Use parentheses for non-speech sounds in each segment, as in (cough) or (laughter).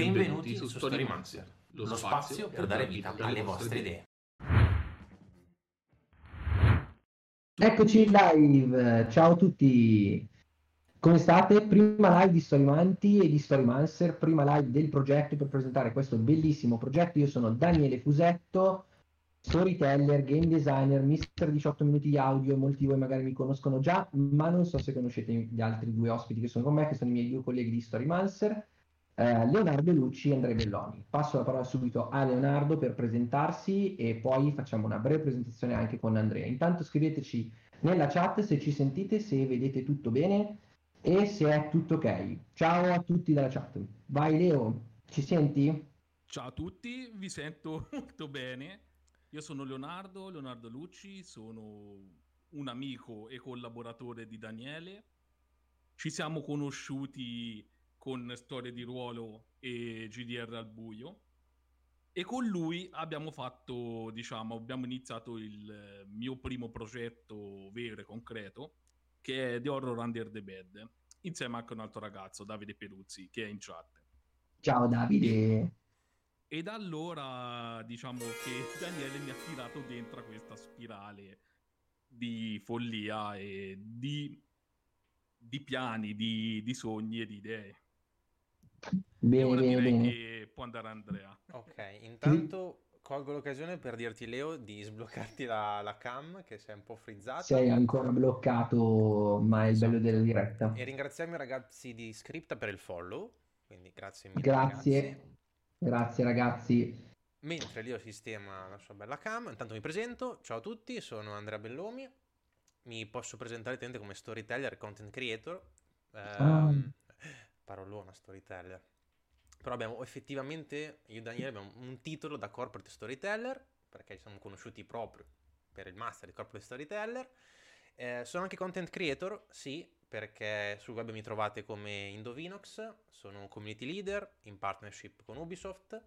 Benvenuti su Storymancer, lo spazio per dare vita alle vostre idee. Eccoci live, ciao a tutti. Come state? Prima live di Storymanti e di Storymancer, prima live del progetto per presentare questo bellissimo progetto. Io sono Daniele Fusetto, storyteller, game designer, mister 18 minuti di audio, molti di voi magari mi conoscono già, ma non so se conoscete gli altri due ospiti che sono con me, che sono i miei due colleghi di Storymancer eh, Leonardo Lucci e Andrea Belloni. Passo la parola subito a Leonardo per presentarsi e poi facciamo una breve presentazione anche con Andrea. Intanto scriveteci nella chat se ci sentite, se vedete tutto bene e se è tutto ok. Ciao a tutti dalla chat. Vai Leo, ci senti? Ciao a tutti, vi sento (laughs) molto bene. Io sono Leonardo, Leonardo Lucci, sono un amico e collaboratore di Daniele. Ci siamo conosciuti con storie di ruolo e GDR al buio. E con lui abbiamo fatto, diciamo, abbiamo iniziato il mio primo progetto vero e concreto, che è The Horror Under the Bed, insieme anche a un altro ragazzo, Davide Peruzzi, che è in chat. Ciao Davide! E da allora diciamo che Daniele mi ha tirato dentro questa spirale di follia e di, di piani, di, di sogni e di idee. Bene, ora direi bene. che può andare Andrea. Ok, intanto colgo l'occasione per dirti Leo di sbloccarti la, la cam che sei un po' frizzata Sei ancora bloccato, ma è il bello della diretta. e ringraziamo i ragazzi di Scripta per il follow, quindi grazie mille Grazie, ragazzi. grazie ragazzi. Mentre Leo sistema la sua bella cam, intanto mi presento, ciao a tutti, sono Andrea Bellomi, mi posso presentare come storyteller e content creator, Ah. Parolona storyteller. Però abbiamo effettivamente, io e Daniele abbiamo un titolo da corporate storyteller, perché ci siamo conosciuti proprio per il master di corporate storyteller. Eh, sono anche content creator, sì, perché sul web mi trovate come Indovinox, sono community leader in partnership con Ubisoft,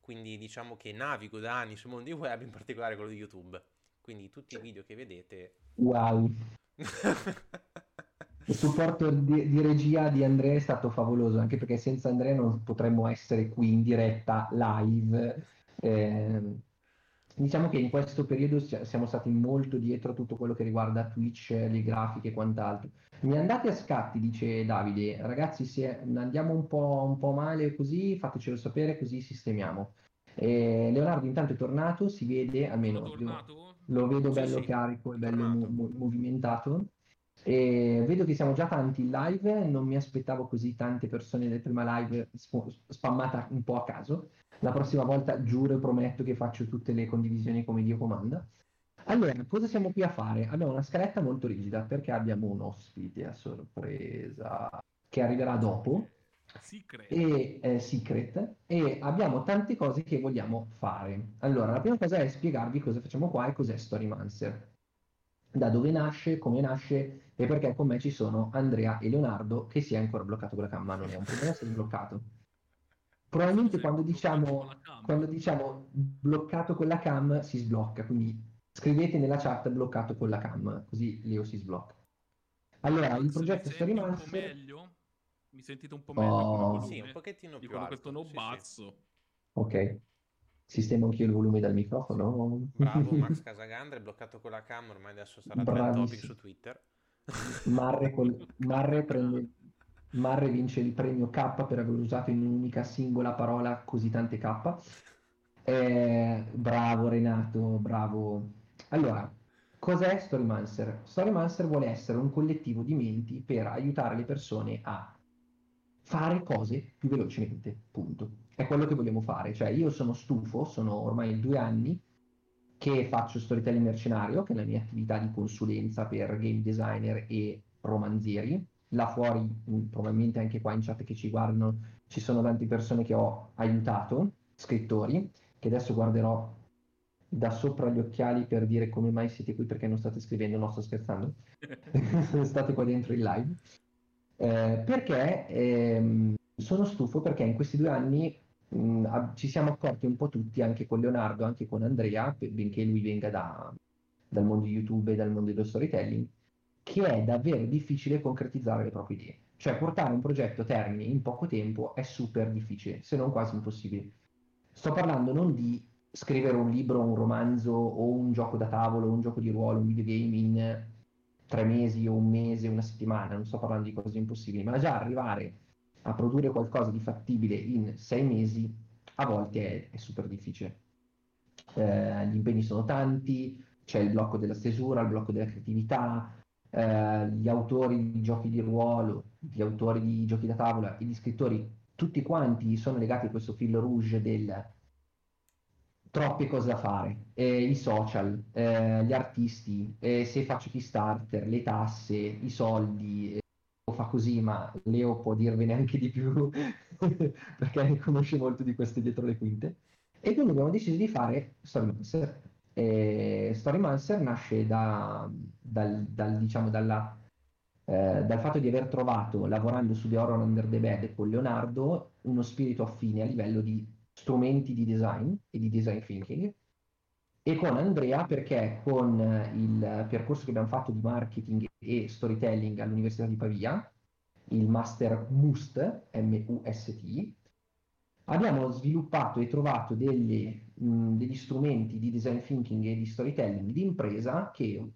quindi diciamo che navigo da anni sul mondo di web, in particolare quello di YouTube. Quindi tutti i video che vedete... Wow. (laughs) Il supporto di, di regia di Andrea è stato favoloso, anche perché senza Andrea non potremmo essere qui in diretta live. Eh, diciamo che in questo periodo sia- siamo stati molto dietro a tutto quello che riguarda Twitch, le grafiche e quant'altro. Mi andate a scatti, dice Davide. Ragazzi, se andiamo un po', un po' male così, fatecelo sapere, così sistemiamo. Eh, Leonardo intanto è tornato, si vede, almeno lo vedo bello sì, carico e bello mo- movimentato. E vedo che siamo già tanti in live, non mi aspettavo così tante persone nel prima live sp- spammata un po' a caso. La prossima volta giuro e prometto che faccio tutte le condivisioni come Dio comanda. Allora, cosa siamo qui a fare? Abbiamo una scaletta molto rigida perché abbiamo un ospite a sorpresa che arriverà dopo Secret. e eh, secret e abbiamo tante cose che vogliamo fare. Allora, la prima cosa è spiegarvi cosa facciamo qua e cos'è Storymancer. Da dove nasce, come nasce e perché con me ci sono Andrea e Leonardo che si è ancora bloccato con la cam, ma non è un problema se è bloccato. Probabilmente quando diciamo, quando diciamo bloccato con la cam si sblocca, quindi scrivete nella chat bloccato con la cam, così Leo si sblocca. Allora, il progetto po' Storymancer... meglio? Mi sentite un po' meglio Oh. Sì, un pochettino più Dico con alto. questo no sì, sì. Ok, sistemo anch'io il volume dal microfono. Bravo Max (laughs) Casagandre, bloccato con la cam, ormai adesso sarà trend topic su Twitter. Marre, col- (laughs) Marre prende- Marre vince il premio K per aver usato in un'unica singola parola così tante K. Eh, bravo Renato, bravo. Allora, cos'è Storymancer? Storymancer vuole essere un collettivo di menti per aiutare le persone a fare cose più velocemente, punto. È quello che vogliamo fare. Cioè, io sono stufo, sono ormai due anni che faccio storytelling mercenario, che è la mia attività di consulenza per game designer e romanzieri. Là fuori, mh, probabilmente anche qua in chat che ci guardano, ci sono tante persone che ho aiutato, scrittori, che adesso guarderò da sopra gli occhiali per dire come mai siete qui perché non state scrivendo, no sto scherzando, (laughs) state qua dentro in live. Eh, perché ehm, sono stufo perché in questi due anni mh, ab- ci siamo accorti un po' tutti, anche con Leonardo, anche con Andrea, be- benché lui venga da- dal mondo di YouTube e dal mondo dello storytelling, che è davvero difficile concretizzare le proprie idee. Cioè portare un progetto a termine in poco tempo è super difficile, se non quasi impossibile. Sto parlando non di scrivere un libro, un romanzo o un gioco da tavolo, un gioco di ruolo, un videogame in tre mesi o un mese, una settimana, non sto parlando di cose impossibili, ma già arrivare a produrre qualcosa di fattibile in sei mesi a volte è, è super difficile. Eh, gli impegni sono tanti, c'è il blocco della stesura, il blocco della creatività, eh, gli autori di giochi di ruolo, gli autori di giochi da tavola, gli scrittori, tutti quanti sono legati a questo filo rouge del troppe cose da fare, eh, i social, eh, gli artisti, se faccio Kickstarter, le tasse, i soldi, fa così, ma Leo può dirvene anche di più (laughs) perché ne conosce molto di queste dietro le quinte. E quindi abbiamo deciso di fare Storymancer. E Storymancer nasce da, dal, dal, diciamo, dalla, eh, dal fatto di aver trovato, lavorando su The Horror Under the Bed con Leonardo, uno spirito affine a livello di strumenti di design e di design thinking e con Andrea perché con il percorso che abbiamo fatto di marketing e storytelling all'Università di Pavia, il Master MUST, M-U-S-T, abbiamo sviluppato e trovato delle, mh, degli strumenti di design thinking e di storytelling di impresa che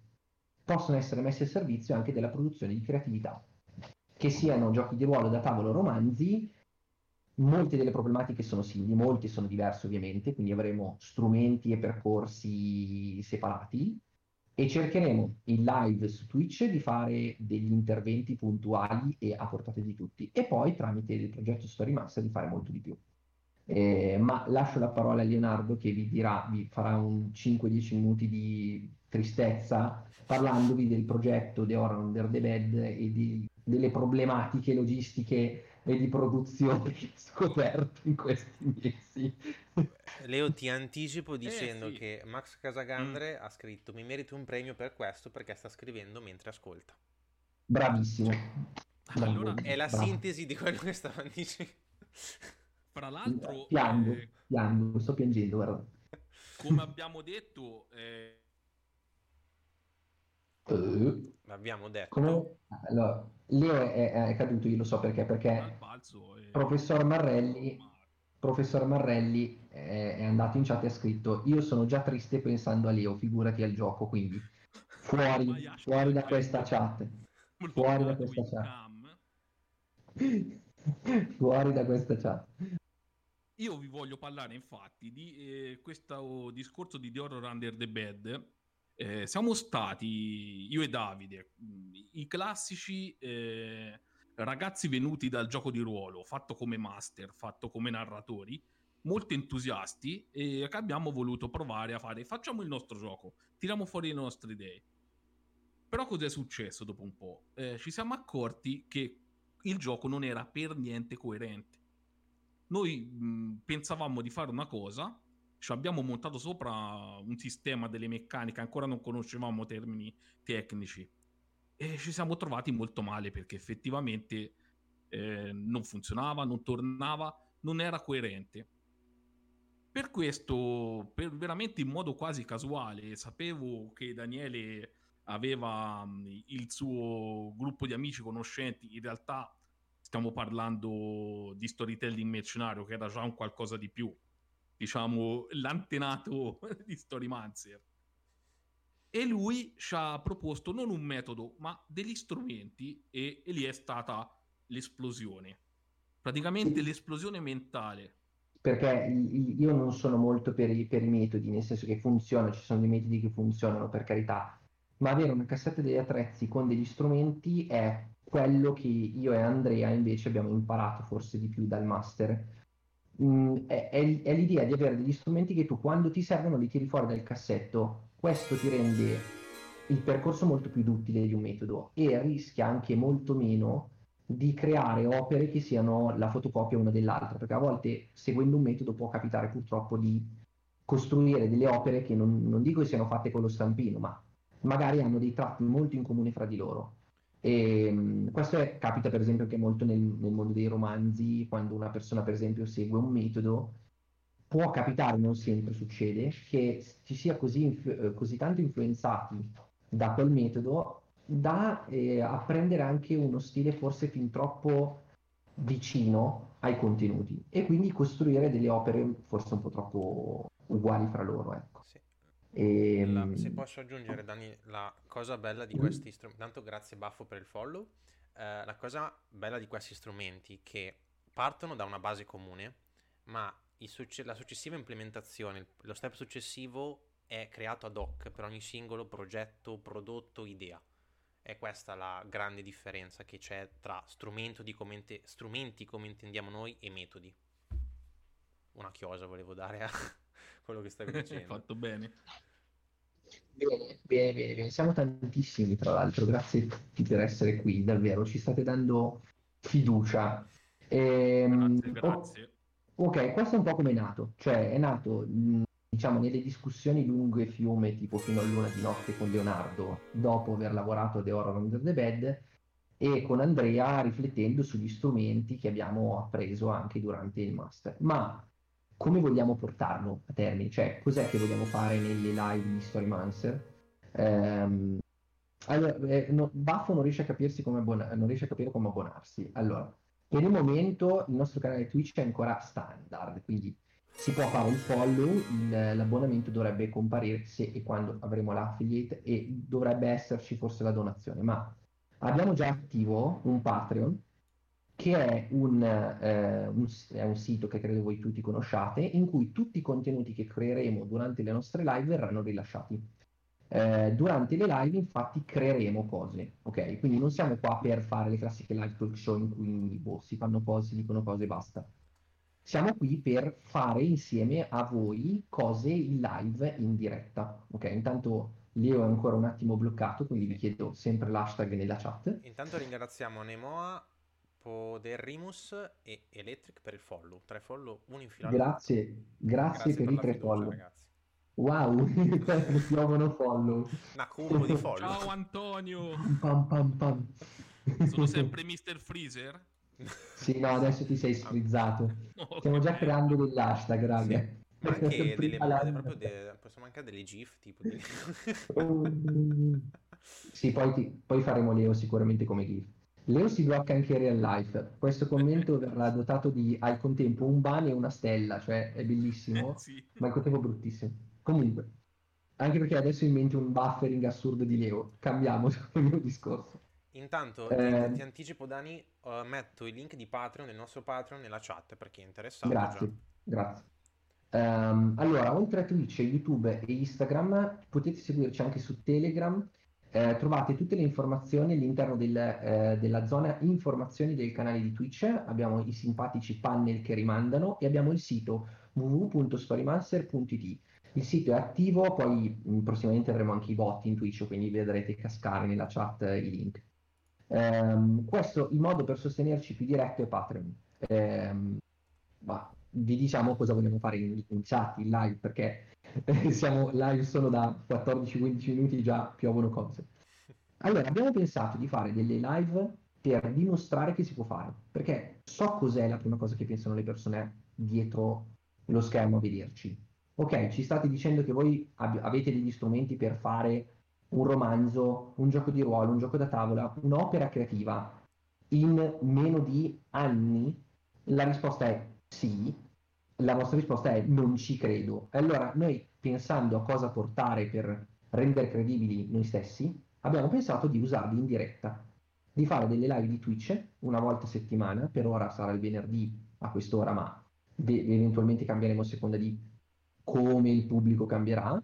possono essere messi a servizio anche della produzione di creatività, che siano giochi di ruolo da tavolo, romanzi, Molte delle problematiche sono simili, molti sono diversi ovviamente, quindi avremo strumenti e percorsi separati e cercheremo in live su Twitch di fare degli interventi puntuali e a portata di tutti e poi tramite il progetto Story Master di fare molto di più. Eh, ma lascio la parola a Leonardo che vi dirà, vi farà un 5-10 minuti di tristezza parlandovi del progetto The Horror Under the Bed e di, delle problematiche logistiche e di produzione (laughs) che ho scoperto in questi mesi. (laughs) Leo ti anticipo dicendo eh, sì. che Max Casagandre mm. ha scritto mi merito un premio per questo perché sta scrivendo mentre ascolta. Bravissimo. Allora, è la bravo. sintesi di quello che stavo dicendo. Fra l'altro... Piango, eh... piango, sto piangendo, guarda. Come abbiamo detto... Eh... Uh, L'abbiamo detto. Come... Allora, Leo è, è, caduto, io lo so perché, perché e... professor Marrelli, professor Marrelli è, è, andato in chat e ha scritto io sono già triste pensando a Leo, figurati al gioco, quindi (laughs) fuori, fuori da questa chat. Fuori da questa chat. (laughs) fuori da questa chat. Io vi voglio parlare infatti di eh, questo discorso di The Horror Under the Bed eh, siamo stati, io e Davide, i classici eh, ragazzi venuti dal gioco di ruolo, fatto come master, fatto come narratori, molto entusiasti e che abbiamo voluto provare a fare, facciamo il nostro gioco, tiriamo fuori le nostre idee. Però cos'è successo dopo un po'? Eh, ci siamo accorti che il gioco non era per niente coerente. Noi mh, pensavamo di fare una cosa, ci abbiamo montato sopra un sistema delle meccaniche, ancora non conoscevamo termini tecnici e ci siamo trovati molto male perché effettivamente eh, non funzionava, non tornava, non era coerente. Per questo, per veramente in modo quasi casuale, sapevo che Daniele aveva il suo gruppo di amici conoscenti, in realtà stiamo parlando di storytelling mercenario che era già un qualcosa di più diciamo, l'antenato (laughs) di Storymancer. E lui ci ha proposto non un metodo, ma degli strumenti e, e lì è stata l'esplosione. Praticamente l'esplosione mentale. Perché io non sono molto per i, per i metodi, nel senso che funzionano, ci sono dei metodi che funzionano, per carità, ma avere una cassetta degli attrezzi con degli strumenti è quello che io e Andrea invece abbiamo imparato forse di più dal master mm, è, è, è, l'idea di avere degli strumenti che tu quando ti servono li tiri fuori dal cassetto. Questo ti rende il percorso molto più duttile di un metodo e rischia anche molto meno di creare opere che siano la fotocopia una dell'altra, perché a volte seguendo un metodo può capitare purtroppo di costruire delle opere che non, non dico che siano fatte con lo stampino, ma magari hanno dei tratti molto in comune fra di loro. E, ehm, questo è, capita per esempio anche molto nel, nel, mondo dei romanzi, quando una persona per esempio segue un metodo, può capitare, non sempre succede, che ci sia così, eh, così tanto influenzati da quel metodo da eh, apprendere anche uno stile forse fin troppo vicino ai contenuti e quindi costruire delle opere forse un po' troppo uguali fra loro, ecco. Sì. E, La- se posso aggiungere, Dani, la cosa bella di Mm. questi strumenti, tanto grazie Baffo per il follow, Eh, la cosa bella di questi strumenti che partono da una base comune, ma succe- la successiva implementazione, lo step successivo è creato ad hoc per ogni singolo progetto, prodotto, idea. È questa la grande differenza che c'è tra strumento di come inte- strumenti come intendiamo noi e metodi. Una chiosa volevo dare a (laughs) quello che stavi (laughs) dicendo. Fatto bene. Bene, bene, bene, bene. Siamo tantissimi, tra l'altro, grazie a tutti per essere qui, davvero, ci state dando fiducia. Ehm, Grazie, oh, grazie. ok, questo è un po' come è nato, cioè è nato, mh, diciamo, nelle discussioni lunghe fiume, tipo fino a luna di notte con Leonardo, dopo aver lavorato a The Horror Under the Bed, e con Andrea riflettendo sugli strumenti che abbiamo appreso anche durante il master. Ma come vogliamo portarlo a termine? Cioè, cos'è che vogliamo fare nelle live di Storymancer? Ehm, allora, eh, no, Baffo non riesce a capirsi come abbona- non riesce a capire come abbonarsi. Allora, per il momento il nostro canale Twitch è ancora standard, quindi si può fare il follow, il- l'abbonamento dovrebbe comparire se e quando avremo l'affiliate e dovrebbe esserci forse la donazione, ma abbiamo già attivo un Patreon che è un, eh, un è un sito che credo voi tutti conosciate, in cui tutti i contenuti che creeremo durante le nostre live verranno rilasciati. Eh, durante le live, infatti, creeremo cose, ok? Quindi non siamo qua per fare le classiche live talk show in cui boh, si fanno cose, si dicono cose e basta. Siamo qui per fare insieme a voi cose in live in diretta, ok? Intanto Leo è ancora un attimo bloccato, quindi vi chiedo sempre l'hashtag nella chat. Intanto ringraziamo Nemoa, Poderrimus e Electric per il follow. Tre follow, uno in fila. Grazie, grazie, per i la tre fiducia, follow. ragazzi. Wow, (laughs) piovono follow. Una combo di follow. Ciao Antonio, Pam, pam, pam. sono sempre Mr. Freezer. Sì, no, adesso ti sei sfrizzato. Oh, Stiamo già creando degli hashtag, raga. Sì. Ma anche delle proprio de- possiamo anche delle GIF tipo di... (laughs) Sì, poi, ti- poi faremo Leo sicuramente come GIF. Leo si blocca anche in real life. Questo commento (laughs) verrà dotato di al contempo un ban e una stella, cioè è bellissimo, Eh, (laughs) sì. ma al contempo bruttissimo. Comunque, anche perché adesso in mente un buffering assurdo di Leo. Cambiamo il mio discorso. Intanto ti, Eh. ti anticipo Dani, eh, metto il link di Patreon, del nostro Patreon nella chat per chi è interessato. Grazie, già. grazie. Ehm, allora, oltre a Twitch, YouTube e Instagram, potete seguirci anche su Telegram. Eh, trovate tutte le informazioni all'interno del, eh, della zona informazioni del canale di Twitch. Abbiamo i simpatici panel che rimandano e abbiamo il sito www.storymancer.it. Il sito è attivo, poi mh, prossimamente avremo anche i bot in Twitch, quindi vedrete cascare nella chat eh, i link. Ehm, questo il modo per sostenerci più diretto è Patreon. Ehm, ma vi diciamo cosa vogliamo fare in, in chat, in live, perché (laughs) siamo live solo da 14-15 minuti, già piovono cose. Allora, abbiamo pensato di fare delle live per dimostrare che si può fare, perché so cos'è la prima cosa che pensano le persone dietro lo schermo a vederci. Ok, ci state dicendo che voi ab- avete degli strumenti per fare un romanzo, un gioco di ruolo, un gioco da tavola, un'opera creativa in meno di anni? La risposta è sì, la vostra risposta è non ci credo. Allora, noi pensando a cosa portare per rendere credibili noi stessi, abbiamo pensato di usarli in diretta, di fare delle live di Twitch una volta a settimana, per ora sarà il venerdì a quest'ora, ma ve- eventualmente cambieremo a seconda di come il pubblico cambierà.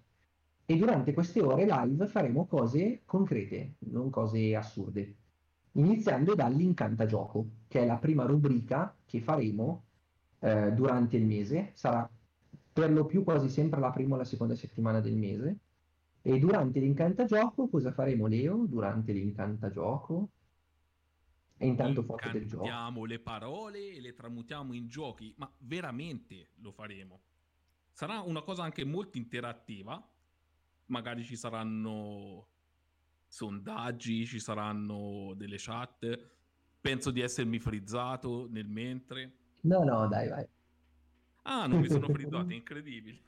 E durante queste ore live faremo cose concrete, non cose assurde. Iniziando dall'Incantagioco, che è la prima rubrica che faremo eh, durante il mese, sarà per lo più quasi sempre la prima o la seconda settimana del mese. E durante l'Incantagioco cosa faremo, Leo? Durante l'Incantagioco? E intanto foto del gioco. Incantiamo le parole e le tramutiamo in giochi, ma veramente lo faremo. Sarà una cosa anche molto interattiva. Magari ci saranno sondaggi, ci saranno delle chat. Penso di essermi frizzato nel mentre. No, no, dai, vai. Ah, non mi sono (laughs) frizzato, è incredibile.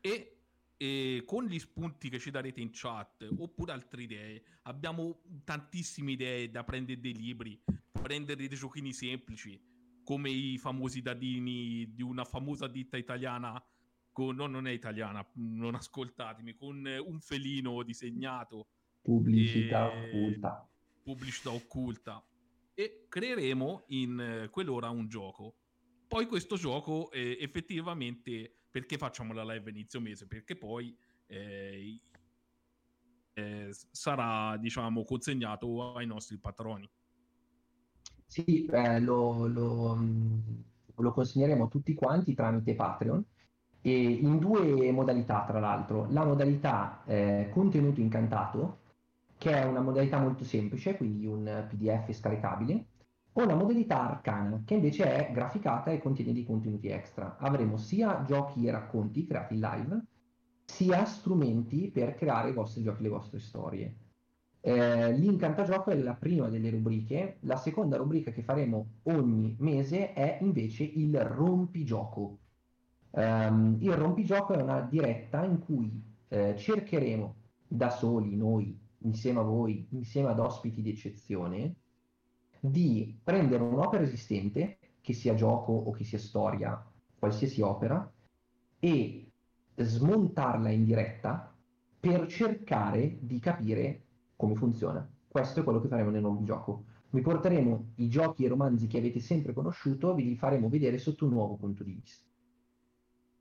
e e con gli spunti che ci darete in chat oppure altre idee, abbiamo tantissime idee da prendere dei libri, prendere dei giochini semplici, come i famosi dadini di una famosa ditta italiana, con, no, non è italiana, non ascoltatemi, con un felino disegnato. Pubblicità e... occulta. Pubblicità occulta. E creeremo in quell'ora un gioco. Poi questo gioco eh, effettivamente perché facciamo la live inizio mese? Perché poi eh, eh, sarà, diciamo, consegnato ai nostri patroni. Sì, eh, lo, lo, mm, lo, consegneremo tutti quanti tramite Patreon in due modalità, tra l'altro. La modalità eh, contenuto incantato, che è una modalità molto semplice, quindi un PDF scaricabile, o la modalità arcana, che invece è graficata e contiene dei contenuti extra. Avremo sia giochi e racconti creati in live, sia strumenti per creare i vostri giochi e le vostre storie. Eh, l'incantagioco è la prima delle rubriche, la seconda rubrica che faremo ogni mese è invece il rompigioco. Um, il rompigioco è una diretta in cui eh, cercheremo da soli, noi, insieme a voi, insieme ad ospiti di eccezione, di prendere un'opera esistente, che sia gioco o che sia storia, qualsiasi opera, e smontarla in diretta per cercare di capire come funziona. Questo è quello che faremo nel nuovo gioco. Vi porteremo i giochi e romanzi che avete sempre conosciuto, vi li faremo vedere sotto un nuovo punto di vista.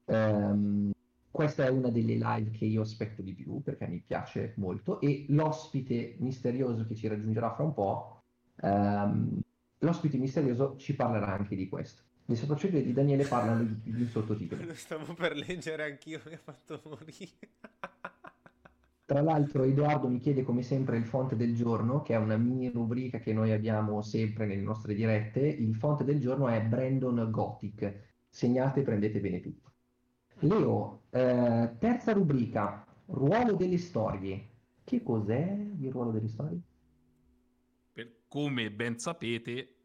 Um, questa è una delle live che io aspetto di più perché mi piace molto e l'ospite misterioso che ci raggiungerà fra un po' Um, l'ospite misterioso ci parlerà anche di questo. Le sopracciglia di Daniele parlano di, di un sottotitolo. Lo stavo per leggere anch'io, mi ha fatto morire. (laughs) Tra l'altro Edoardo mi chiede come sempre il font del giorno, che è una mini rubrica che noi abbiamo sempre nelle nostre dirette. Il font del giorno è Brandon Gothic. Segnate e prendete bene tutto. Leo, eh, terza rubrica, ruolo delle storie. Che cos'è il ruolo delle storie? come ben sapete,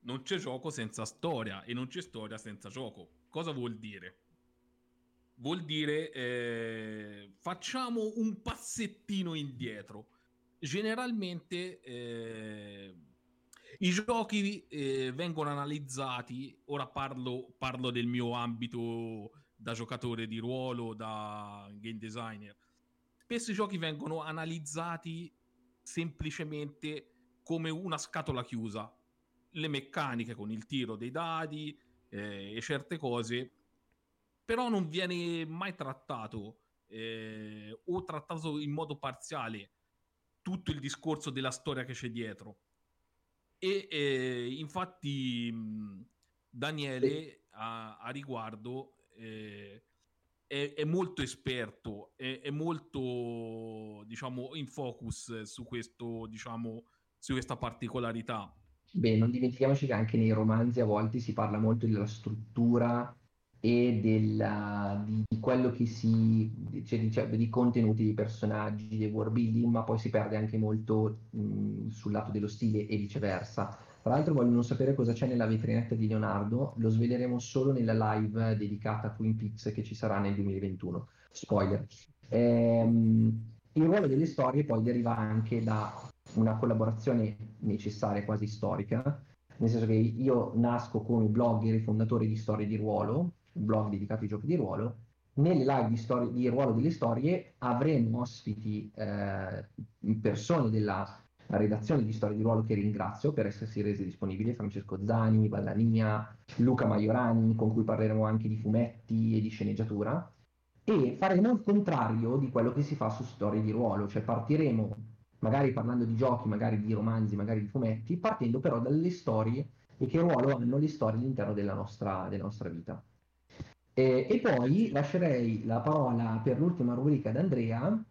non c'è gioco senza storia e non c'è storia senza gioco. Cosa vuol dire? Vuol dire eh, facciamo un passettino indietro. Generalmente eh, i giochi eh, vengono analizzati, ora parlo, parlo del mio ambito da giocatore di ruolo, da game designer. Spesso i giochi vengono analizzati semplicemente come una scatola chiusa. Le meccaniche con il tiro dei dadi eh, e certe cose, però non viene mai trattato eh, o trattato in modo parziale tutto il discorso della storia che c'è dietro. E eh, infatti mh, Daniele a, a riguardo eh, è, è, molto esperto, è, è, molto diciamo in focus su questo diciamo su questa particolarità. Beh, non dimentichiamoci che anche nei romanzi a volte si parla molto della struttura e della, di, di, quello che si cioè, di, cioè, di, contenuti di personaggi, di world building, ma poi si perde anche molto mh, sul lato dello stile e viceversa. Tra l'altro vogliono sapere cosa c'è nella vetrinetta di Leonardo, lo sveleremo solo nella live dedicata a Twin Peaks che ci sarà nel 2021. Spoiler. Ehm, il ruolo delle storie poi deriva anche da una collaborazione necessaria, quasi storica, nel senso che io nasco come blogger e fondatore di Storie di Ruolo, un blog dedicato ai giochi di ruolo, nelle live di, storie, di ruolo delle storie avremo ospiti eh, persone della redazione di Storie di Ruolo che ringrazio per essersi resi disponibili, Francesco Zani, Vallania, Luca Maiorani, con cui parleremo anche di fumetti e di sceneggiatura, e faremo il contrario di quello che si fa su Storie di Ruolo, cioè partiremo magari parlando di giochi, magari di romanzi, magari di fumetti, partendo però dalle storie e che ruolo hanno le storie all'interno della nostra, della nostra vita. E, e, poi lascerei la parola per l'ultima rubrica ad Andrea,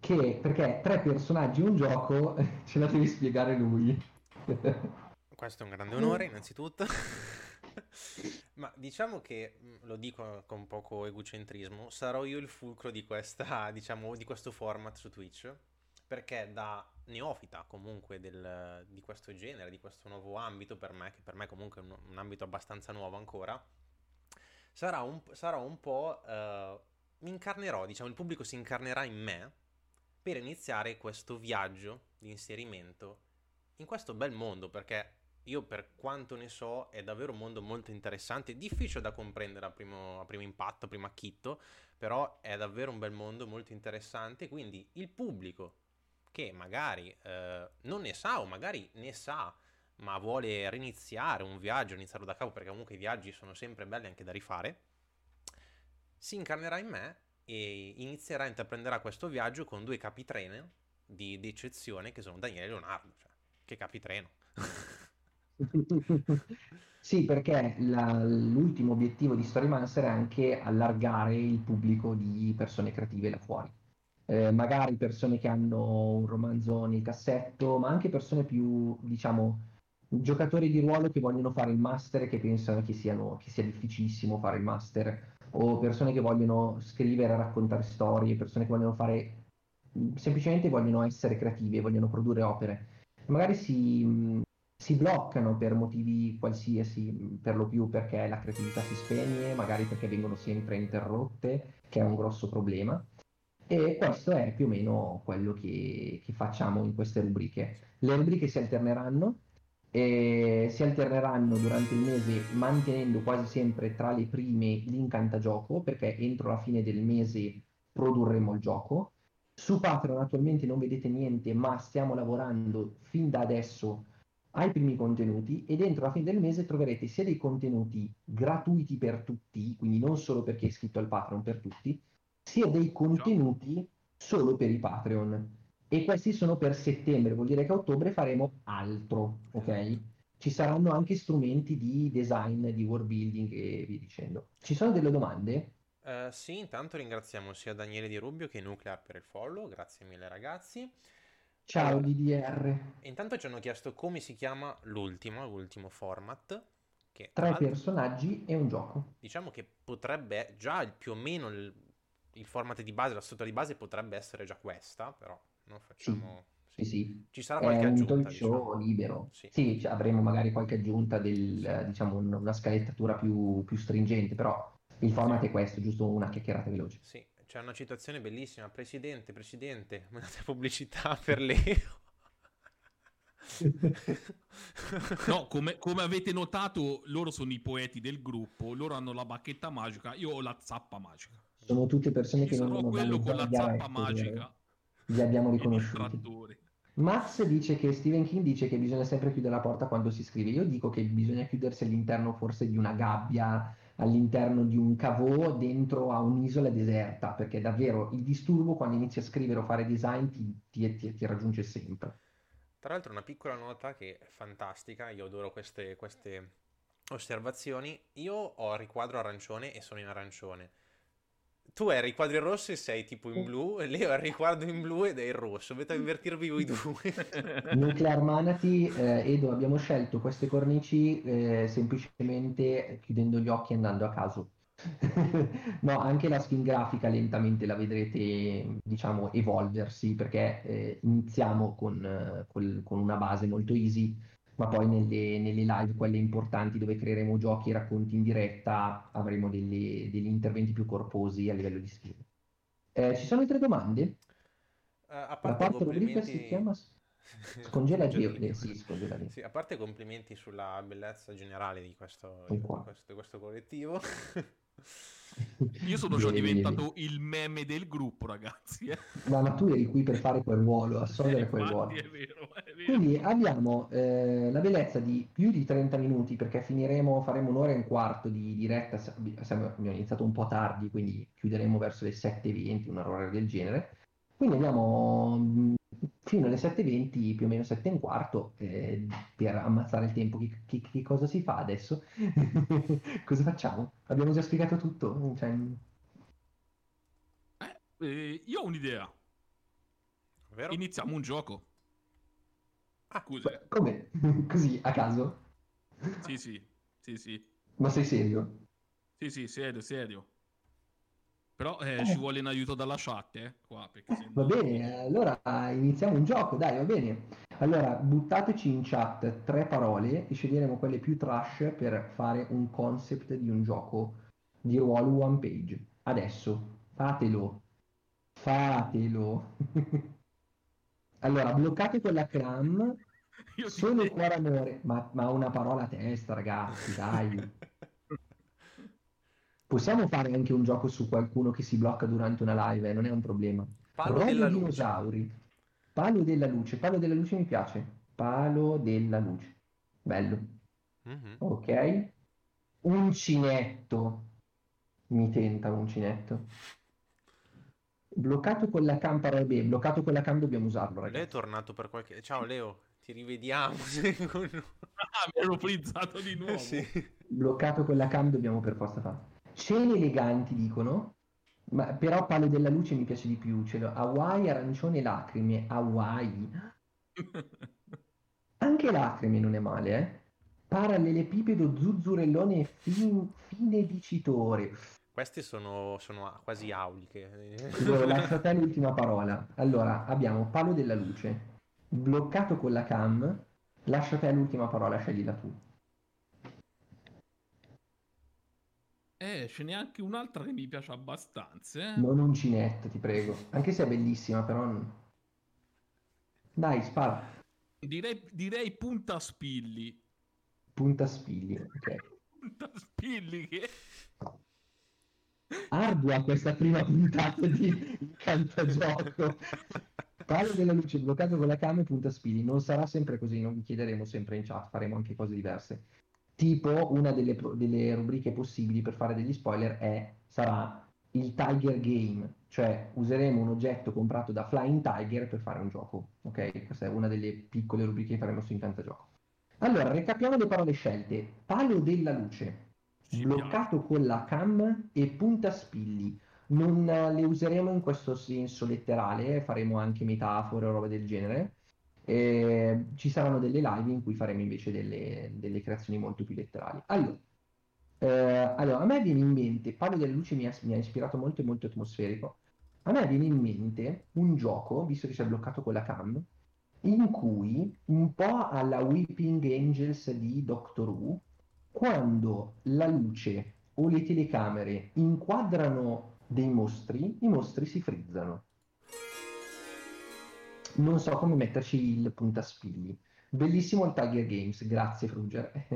che perché tre personaggi in un gioco (laughs) ce la devi spiegare lui. Questo è un grande onore, (laughs) innanzitutto. (laughs) Ma diciamo che, mm, lo dico con poco egocentrismo, sarò io il fulcro di, questa, diciamo, di questo format su Twitch perché da neofita comunque del, di questo genere, di questo nuovo ambito per me, che per me comunque è un, un ambito abbastanza nuovo ancora, sarà un, sarà un po' uh, mi incarnerò, diciamo, il pubblico si incarnerà in me per iniziare questo viaggio di inserimento in questo bel mondo, perché io per quanto ne so è davvero un mondo molto interessante, difficile da comprendere a primo, a primo impatto, a primo acchitto, però è davvero un bel mondo molto interessante, quindi il pubblico che magari eh, non ne sa o magari ne sa ma vuole riniziare un viaggio, iniziarlo da capo perché comunque i viaggi sono sempre belli anche da rifare, si incarnerà in me e inizierà a intraprenderà questo viaggio con due capitrene di, di eccezione che sono Daniele e Leonardo. Cioè, che capitreno. (laughs) sì, perché la, l'ultimo obiettivo di Storymancer è anche allargare il pubblico di persone creative là fuori. Eh, magari persone che hanno un romanzo nel cassetto, ma anche persone più, diciamo, giocatori di ruolo che vogliono fare il master e che pensano che, siano, che sia difficilissimo fare il master, o persone che vogliono scrivere, raccontare storie, persone che vogliono fare semplicemente vogliono essere creavi, vogliono produrre opere. Magari si, si bloccano per motivi qualsiasi, per lo più perché la creatività si spegne, magari perché vengono sempre interrotte, che è un grosso problema. E questo è più o meno quello che, che facciamo in queste rubriche. Le rubriche si alterneranno, e si alterneranno durante il mese mantenendo quasi sempre tra le prime l'incantagioco perché entro la fine del mese produrremo il gioco. Su Patreon attualmente non vedete niente ma stiamo lavorando fin da adesso ai primi contenuti e dentro la fine del mese troverete sia dei contenuti gratuiti per tutti, quindi non solo per chi è iscritto al Patreon per tutti, sia dei contenuti solo per i Patreon e questi sono per settembre, vuol dire che a ottobre faremo altro, ok? Ci saranno anche strumenti di design, di world building e via dicendo. Ci sono delle domande? Uh, sì, intanto ringraziamo sia Daniele Di Rubio che Nuclear per il follow, grazie mille ragazzi. Ciao DDR. Intanto ci hanno chiesto come si chiama l'ultimo, l'ultimo format. Che, Tre personaggi e un gioco. Diciamo che potrebbe già più o meno il, il format di base, la struttura di base potrebbe essere già questa, però no? Facciamo... Sì, sì, sì. Ci sarà qualche è aggiunta, un talk show diciamo. libero. Sì. sì, avremo magari qualche aggiunta del, diciamo, una scalettatura più, più stringente, però il format è questo, giusto una chiacchierata veloce. Sì, c'è una citazione bellissima. Presidente, Presidente, (laughs) mandate pubblicità per Leo. no, come, come, avete notato, loro sono i poeti del gruppo, loro hanno la bacchetta magica, io ho la zappa magica. Sono tutte persone io che non hanno quello con la zappa magica li abbiamo riconosciuti. Max dice che Stephen King dice che bisogna sempre chiudere la porta quando si scrive. Io dico che bisogna chiudersi all'interno forse di una gabbia, all'interno di un cavò, dentro a un'isola deserta, perché davvero il disturbo quando inizi a scrivere o fare design ti, ti, ti, ti raggiunge sempre. Tra l'altro una piccola nota che è fantastica, io adoro queste, queste osservazioni. Io ho il riquadro arancione e sono in arancione tu hai i riquadri rossi e sei tipo in blu, e Leo ha il riquadro in blu ed è il rosso. Dovete invertirvi voi due. (laughs) Nuclear Manati, eh, Edo, abbiamo scelto queste cornici eh, semplicemente chiudendo gli occhi e andando a caso. (laughs) no, anche la skin grafica lentamente la vedrete, diciamo, evolversi perché eh, iniziamo con, eh, col, con una base molto easy ma poi nelle, nelle, live, quelle importanti dove creeremo giochi e racconti in diretta, avremo delle, degli interventi più corposi a livello di skill. Eh, ci sono altre domande? Uh, a parte La parte rubrica si chiama (laughs) Scongela Geo. Eh, sì, scongela sì, a parte complimenti sulla bellezza generale di questo, di questo, di questo collettivo. (laughs) Io sono già diventato il meme del gruppo, ragazzi. Eh. No, ma tu eri qui per fare quel ruolo, assolvere eh, quel ruolo. È vero, è vero. Quindi abbiamo eh, la bellezza di più di 30 minuti, perché finiremo, faremo un'ora e un quarto di diretta. Abbiamo iniziato un po' tardi, quindi chiuderemo verso le 7.20, un'ora del genere. Quindi abbiamo fino alle 7.20, più o meno 7 e un quarto, eh, per ammazzare il tempo. Che, che, che cosa si fa adesso? (laughs) cosa facciamo? Abbiamo già spiegato tutto? Cioè... Eh, eh, io ho un'idea. Vero? Iniziamo un gioco. Ah, scusa. Come? (laughs) Così, a caso? Sì, sì, sì, sì. Ma sei serio? Sì, sì, serio, serio. Però eh, eh. ci vuole un aiuto dalla chat, eh, qua, eh, Va bene, allora iniziamo un gioco, dai, va bene. Allora, buttateci in chat tre parole e sceglieremo quelle più trash per fare un concept di un gioco di ruolo one page. Adesso, fatelo, fatelo. (laughs) allora, bloccate quella clam, (laughs) Io solo il cuore amore, ma, ma una parola a testa, ragazzi, dai. (laughs) Possiamo fare anche un gioco su qualcuno che si blocca durante una live, eh, non è un problema. Palo Robo della luce. dinosauri. Palo della luce. Palo della luce mi piace. Palo della luce. Bello. Mhm. Ok. Uncinetto. Mi tenta un uncinetto. Bloccato con la cam, però, beh, bloccato con la cam dobbiamo usarlo, Leo è ragazzi. tornato per qualche... Ciao Leo, ti rivediamo. (laughs) secondo- Ah, mi ero frizzato di nuovo. Sì. Bloccato con la cam dobbiamo per forza fare. Cene eleganti dicono, ma però palo della luce mi piace di più. Ce l'ho. Hawaii, arancione, lacrime. Hawaii. (laughs) Anche lacrime non è male, eh. Parallelepipedo, zuzzurellone e fin- fine dicitore. Queste sono, sono quasi auliche. Allora, (laughs) lascio a te l'ultima parola. Allora, abbiamo palo della luce, bloccato con la cam. Lascio a te l'ultima parola, sceglila tu. Eh, ce n'è anche un'altra che mi piace abbastanza. eh. Non uncinetto, ti prego. Anche se è bellissima, però... non- Dai, spara. Direi, direi punta spilli. Punta spigli. Ok. (laughs) Punta spilli che... Ardua questa prima puntata di Cantagioco. Palo della luce bloccato con la cam e punta spilli. Non sarà sempre così, non vi chiederemo sempre in chat, faremo anche cose diverse. Tipo, una delle, delle rubriche possibili per fare degli spoiler è, sarà il Tiger Game, cioè useremo un oggetto comprato da Flying Tiger per fare un gioco. Ok? Questa è una delle piccole rubriche che faremo su Incantagioco. Allora, recapiamo le parole scelte. Palo della luce, Ci bloccato con la cam e punta spilli. Non le useremo in questo senso letterale, faremo anche metafore o roba del genere. Eh, ci saranno delle live in cui faremo invece delle, delle creazioni molto più letterali. Allora, eh, allora, a me viene in mente, Palo della Luce mi ha, mi ha ispirato molto e molto atmosferico. A me viene in mente un gioco, visto che si è bloccato con la cam, in cui un po' alla Weeping Angels di Doctor Who, quando la luce o le telecamere inquadrano dei mostri, i mostri si frizzano. Non so come metterci il puntaspilli. Bellissimo il Tiger Games, grazie Fruger.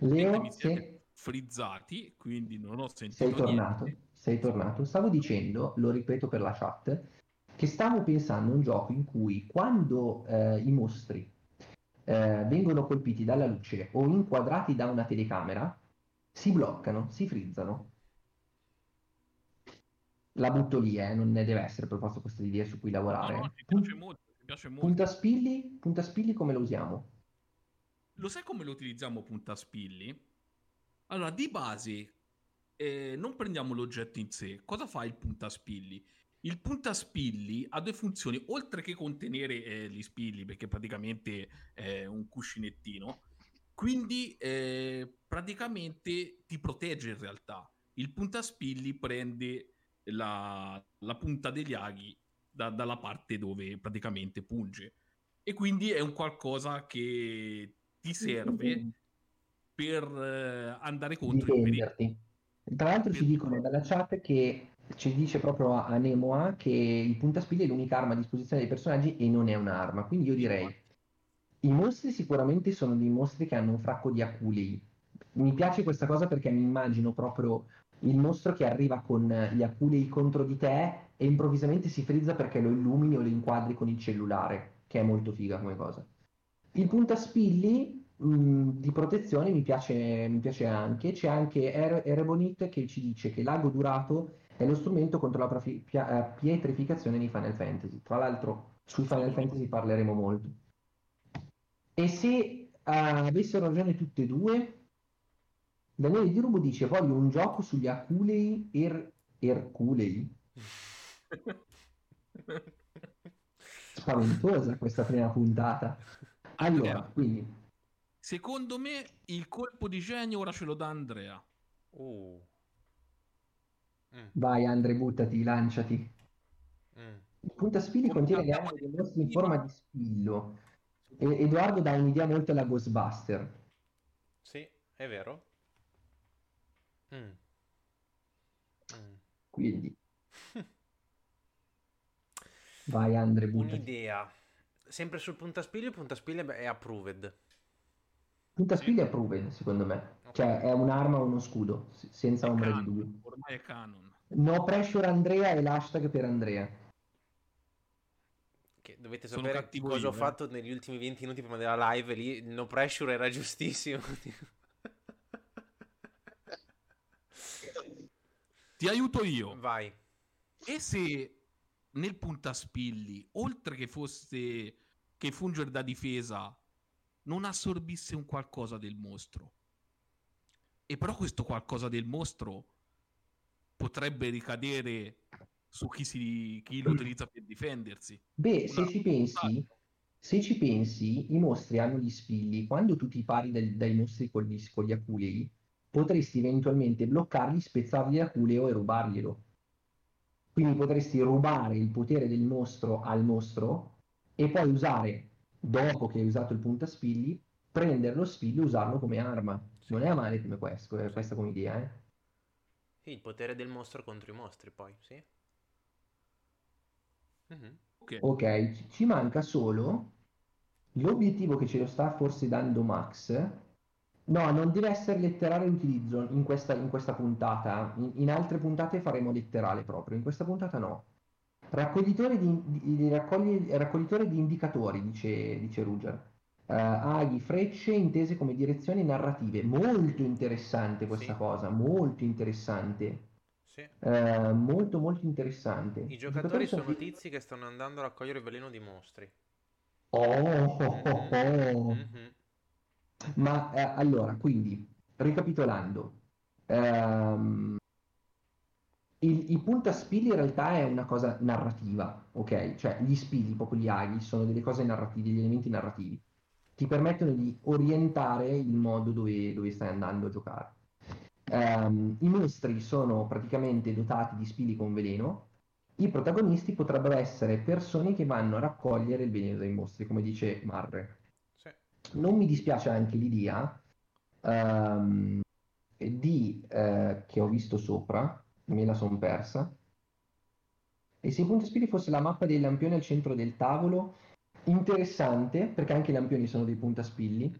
Leo, se- frizzati, quindi non ho sentito sei tornato, niente. sei tornato. Stavo dicendo, lo ripeto per la chat, che stavo pensando a un gioco in cui quando eh, i mostri eh, vengono colpiti dalla luce o inquadrati da una telecamera, si bloccano, si frizzano. La butto lì, eh, non ne deve essere per forza questa idea su cui No, lavorare. no, mi piace molto, mi piace molto. Puntaspilli, puntaspilli come lo usiamo? Lo sai come lo utilizziamo puntaspilli? Allora, di base, eh, non prendiamo l'oggetto in sé. Cosa fa il puntaspilli? Il puntaspilli ha due funzioni, oltre che contenere eh, gli spilli, perché praticamente è un cuscinettino, quindi eh, praticamente ti protegge in realtà. Il puntaspilli prende la, la punta degli aghi da- dalla parte dove praticamente punge. E quindi è un qualcosa che ti serve per eh, andare contro il pericolo. difenderti. Tra l'altro ci dicono dalla chat che ci dice proprio a a Nemoa che il puntaspilli è l'unica arma a disposizione dei personaggi e non è un'arma. Quindi io direi i mostri sicuramente sono dei mostri che hanno un fracco di aculei. Mi piace questa cosa perché mi immagino proprio il mostro che arriva con gli aculei contro di te e improvvisamente si frizza perché lo illumini o lo inquadri con il cellulare, che è molto figa come cosa. Il puntaspilli mh, di protezione mi piace, mi piace anche. C'è anche Er- Erebonit che ci dice che l'ago durato è lo strumento contro la profi- eh, pietrificazione di Final Fantasy. Tra l'altro, sui Final Fantasy parleremo molto. E se eh, avessero ragione tutte e due, Daniele Di Rubo dice: Voglio un gioco sugli aculei er- Erculei. (laughs) Spaventosa questa prima puntata. Allora, Andrea, quindi secondo me il colpo di genio ora ce lo dà Andrea. Uh. Mm, vai Andre, buttati, lanciati. mm. Il puntaspilli contiene le armi dei mostri in forma di spillo. E- Edoardo dà un'idea molto alla Ghostbuster. Sì, è vero. Mm. Mm. Quindi, (laughs) vai Andre, buttati. Un'idea. Sempre sul puntaspigli, il puntaspigli è approved. Puntaspigli è approved, secondo me. Cioè, è un'arma o uno scudo, senza È ombra di dubbio. Ormai è canon. No pressure Andrea è l'hashtag per Andrea. Che dovete sapere cosa io, ho eh. fatto negli ultimi 20 minuti prima della live. Lì il no pressure era giustissimo. (laughs) Ti aiuto io. Vai. E se nel puntaspilli, oltre che fosse che fungere da difesa, non assorbisse un qualcosa del mostro? E però questo qualcosa del mostro potrebbe ricadere su chi, si, chi lo utilizza per difendersi. Beh, se ci pensi, se ci pensi, i mostri hanno gli spilli. Quando tu ti pari dal- dai mostri con gli, con gli aculei, potresti eventualmente bloccarli, spezzargli l'aculeo e rubarglielo. Quindi potresti rubare il potere del mostro al mostro e poi usare, dopo che hai usato il puntaspilli, prendere lo spillo e usarlo come arma. Non è male come questo, eh, questa come idea, eh. Sì, il potere del mostro contro i mostri, poi, sì. Mhm. Ok. Ok, ci manca solo l'obiettivo che ce lo sta forse dando Max. No, non deve essere letterale l'utilizzo in questa, in questa puntata. In, in altre puntate faremo letterale proprio, in questa puntata no. Raccoglitore di, di- di- raccogli- raccoglitore di indicatori, dice, dice Ruger. Eh, aghi, frecce intese come direzioni narrative. Molto interessante questa Sì. cosa, molto interessante. Sì. Eh, molto molto interessante. I giocatori sono fi- tizi che stanno andando a raccogliere il veleno di mostri. Oh, oh, oh, oh. Mhm. Ma eh, allora, quindi, ricapitolando, ehm, il, il puntaspilli in realtà è una cosa narrativa, ok? Cioè gli spilli, proprio gli aghi, sono delle cose narrative, degli elementi narrativi. Ti permettono di orientare il modo dove, dove stai andando a giocare. Ehm, I mostri sono praticamente dotati di spilli con veleno. I protagonisti potrebbero essere persone che vanno a raccogliere il veleno dai mostri, come dice Marre. Non mi dispiace anche l'idea ehm, di, eh, che ho visto sopra, me la son persa. E se i punti spiriti fosse la mappa dei lampioni al centro del tavolo, interessante, perché anche i lampioni sono dei puntaspilli.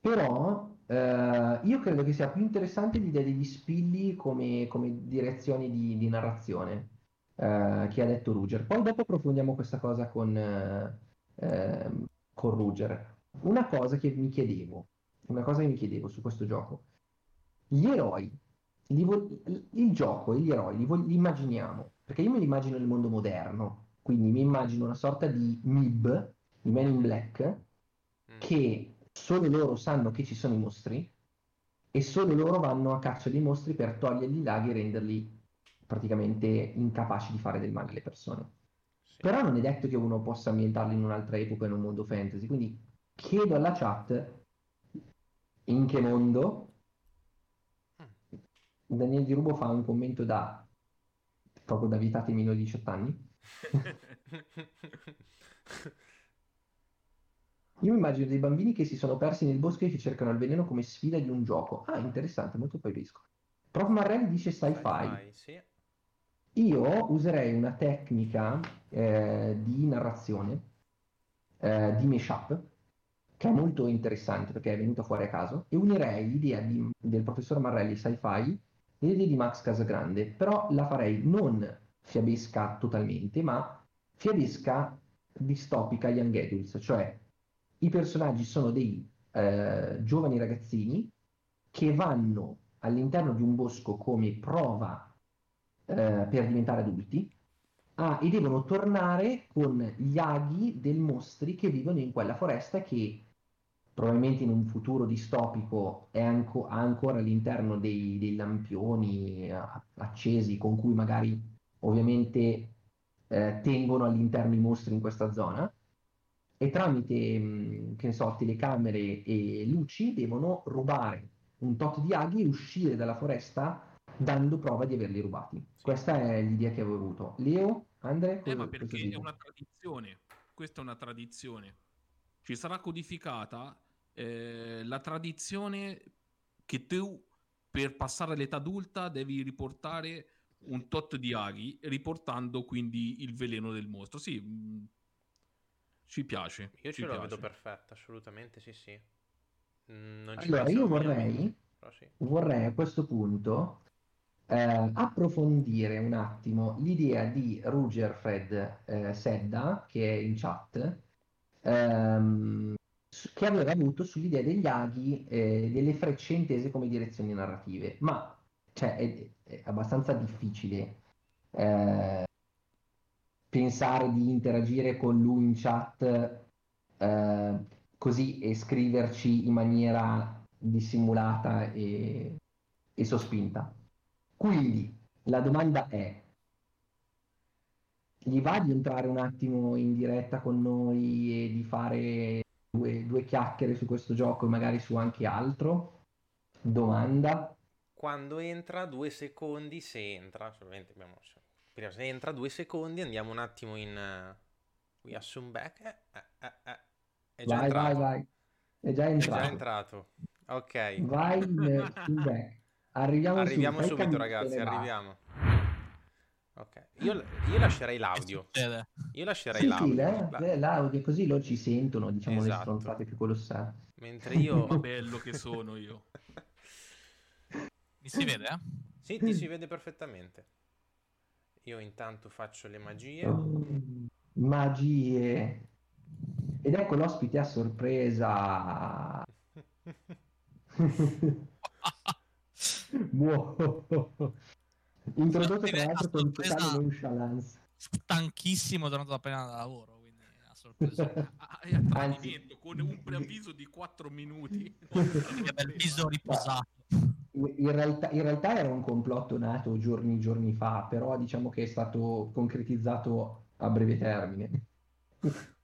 Però eh, io credo che sia più interessante l'idea degli spilli come, come direzioni di, di narrazione, eh, che ha detto Ruger. Poi dopo approfondiamo questa cosa con, eh, Ruger. Una cosa che mi chiedevo, una cosa che mi chiedevo su questo gioco. Gli eroi, vo- il, gioco e gli eroi li, vo- li immaginiamo, perché io me li immagino nel mondo moderno, quindi mi immagino una sorta di MIB, di Men in Black, Mm. che solo loro sanno che ci sono i mostri e solo loro vanno a caccia dei mostri per togliergli i laghi e renderli praticamente incapaci di fare del male alle persone. Sì. Però non è detto che uno possa ambientarli in un'altra epoca, in un mondo fantasy, quindi chiedo alla chat in che mondo Mm. Daniele Di Rubo fa un commento da proprio da vietati minori di 18 anni. (laughs) Io mi immagino dei bambini che si sono persi nel bosco e che cercano il veleno come sfida di un gioco. Ah, interessante, molto capisco. Prof Marrelli dice sci-fi. Sci-fi, sì. Io userei una tecnica eh, di narrazione, eh, di mashup, che è molto interessante perché è venuta fuori a caso, e unirei l'idea di- del professor Marrelli sci-fi e l'idea di Max Casagrande, però la farei non fiabesca totalmente, ma fiabesca distopica young adults, cioè i personaggi sono dei eh, giovani ragazzini che vanno all'interno di un bosco come prova eh, per diventare adulti ah, e devono tornare con gli aghi dei mostri che vivono in quella foresta che probabilmente in un futuro distopico è anco- ancora all'interno dei, dei lampioni eh, accesi con cui magari ovviamente eh, tengono all'interno i mostri in questa zona. E tramite, mh, che ne so, telecamere e luci devono rubare un tot di aghi e uscire dalla foresta dando prova di averli rubati. Questa è l'idea che avevo avuto. Leo, Andre, Eh, ma perché è una tradizione. Questa è una tradizione. Ci sarà codificata eh, la tradizione che tu, per passare all'età adulta, devi riportare un tot di aghi, riportando quindi il veleno del mostro. Sì, mh, ci piace. Io ci ce la piace. vedo perfetta, assolutamente sì, sì. Mm, Non ci Allora, io vorrei, sì. vorrei a questo punto eh, approfondire un attimo l'idea di Ruger Fred eh, Sedda, che è in chat, ehm, che aveva avuto sull'idea degli aghi e delle frecce intese come direzioni narrative. Ma cioè, è, è abbastanza difficile eh, pensare di interagire con lui in chat eh, così e scriverci in maniera dissimulata e, e sospinta. Quindi la domanda è, gli va di entrare un attimo in diretta con noi e di fare due, due chiacchiere su questo gioco e magari su anche altro? Domanda. Quando entra due secondi, se entra, solamente abbiamo... Prima se entra due secondi, andiamo un attimo in... eh, we assume back. Eh, eh, eh, eh. È già Vai, entrato. vai, vai. È già È già entrato. entrato. Ok. Vai in- sul back. Arriviamo, Arriviamo subito, subito, ragazzi, arriviamo. Ok. Io, io lascerei l'audio. Io lascerei Sì, sì, l'audio. le- La- le- l'audio, così loro ci sentono, diciamo, le Esatto. stronzate più colossali. Mentre io... Ma bello che sono io. Mi si vede? eh? Sì, ti si vede perfettamente. Io intanto faccio le magie. Oh, magie. Ed ecco l'ospite a sorpresa. (laughs) (laughs) (laughs) Buono. Introdotto tra l'altro con totale nonchalance. Stanchissimo, tornato appena da lavoro, quindi a sorpresa. (laughs) Ah, È a tradimento con un preavviso di 4 minuti. Che bel viso riposato. In realtà, in realtà era un complotto nato giorni giorni fa, però diciamo che è stato concretizzato a breve termine. (laughs)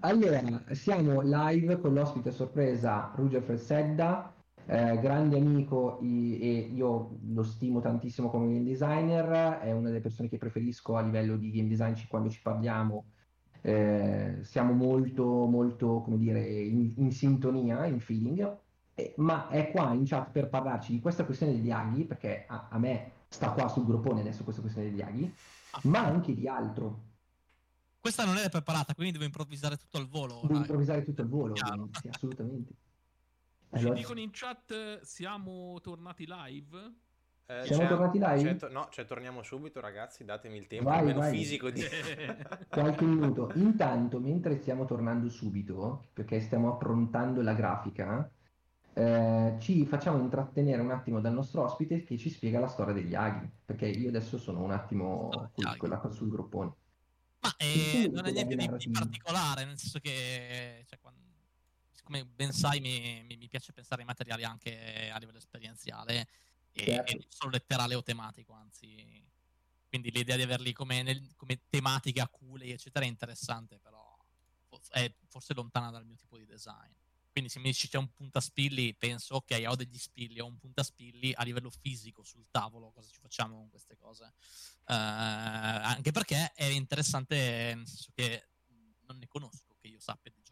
Allora, siamo live con l'ospite a sorpresa Ruger Fresedda, eh, grande amico i- e io lo stimo tantissimo come game designer, è una delle persone che preferisco a livello di game design quando ci parliamo. eh, siamo molto, molto, come dire, in, in sintonia, in feeling. Eh, ma è qua in chat per parlarci di questa questione degli aghi, perché a, a me sta qua sul groppone adesso questa questione degli aghi, ma anche di altro. Questa non era preparata, quindi devo improvvisare tutto al volo. Devo improvvisare tutto al volo, ovviamente, assolutamente. Ci Allora, dicono in chat siamo tornati live. Eh, Siamo tornati live? c'è to- no, cioè torniamo subito, ragazzi. Datemi il tempo Vai, almeno vai. fisico di. (laughs) qualche minuto. Intanto, mentre stiamo tornando subito, perché stiamo approntando la grafica, eh, ci facciamo intrattenere un attimo dal nostro ospite che ci spiega la storia degli aghi, perché io adesso sono un attimo aghi. quella sul groppone. Ma eh, non è niente di, di particolare, nel senso che, cioè, quan- come ben sai, mi, mi- piace pensare ai materiali anche a livello esperienziale e, Certo. e non solo letterale o tematico, anzi. Quindi l'idea di averli come, nel- come tematiche aculei, eccetera, è interessante, però è forse lontana dal mio tipo di design. Quindi se mi dici c'è un puntaspilli, penso, ok, ho degli spilli, ho un puntaspilli a livello fisico sul tavolo, cosa ci facciamo con queste cose? Eh, anche perché è interessante, nel senso che non ne conosco che io sappia di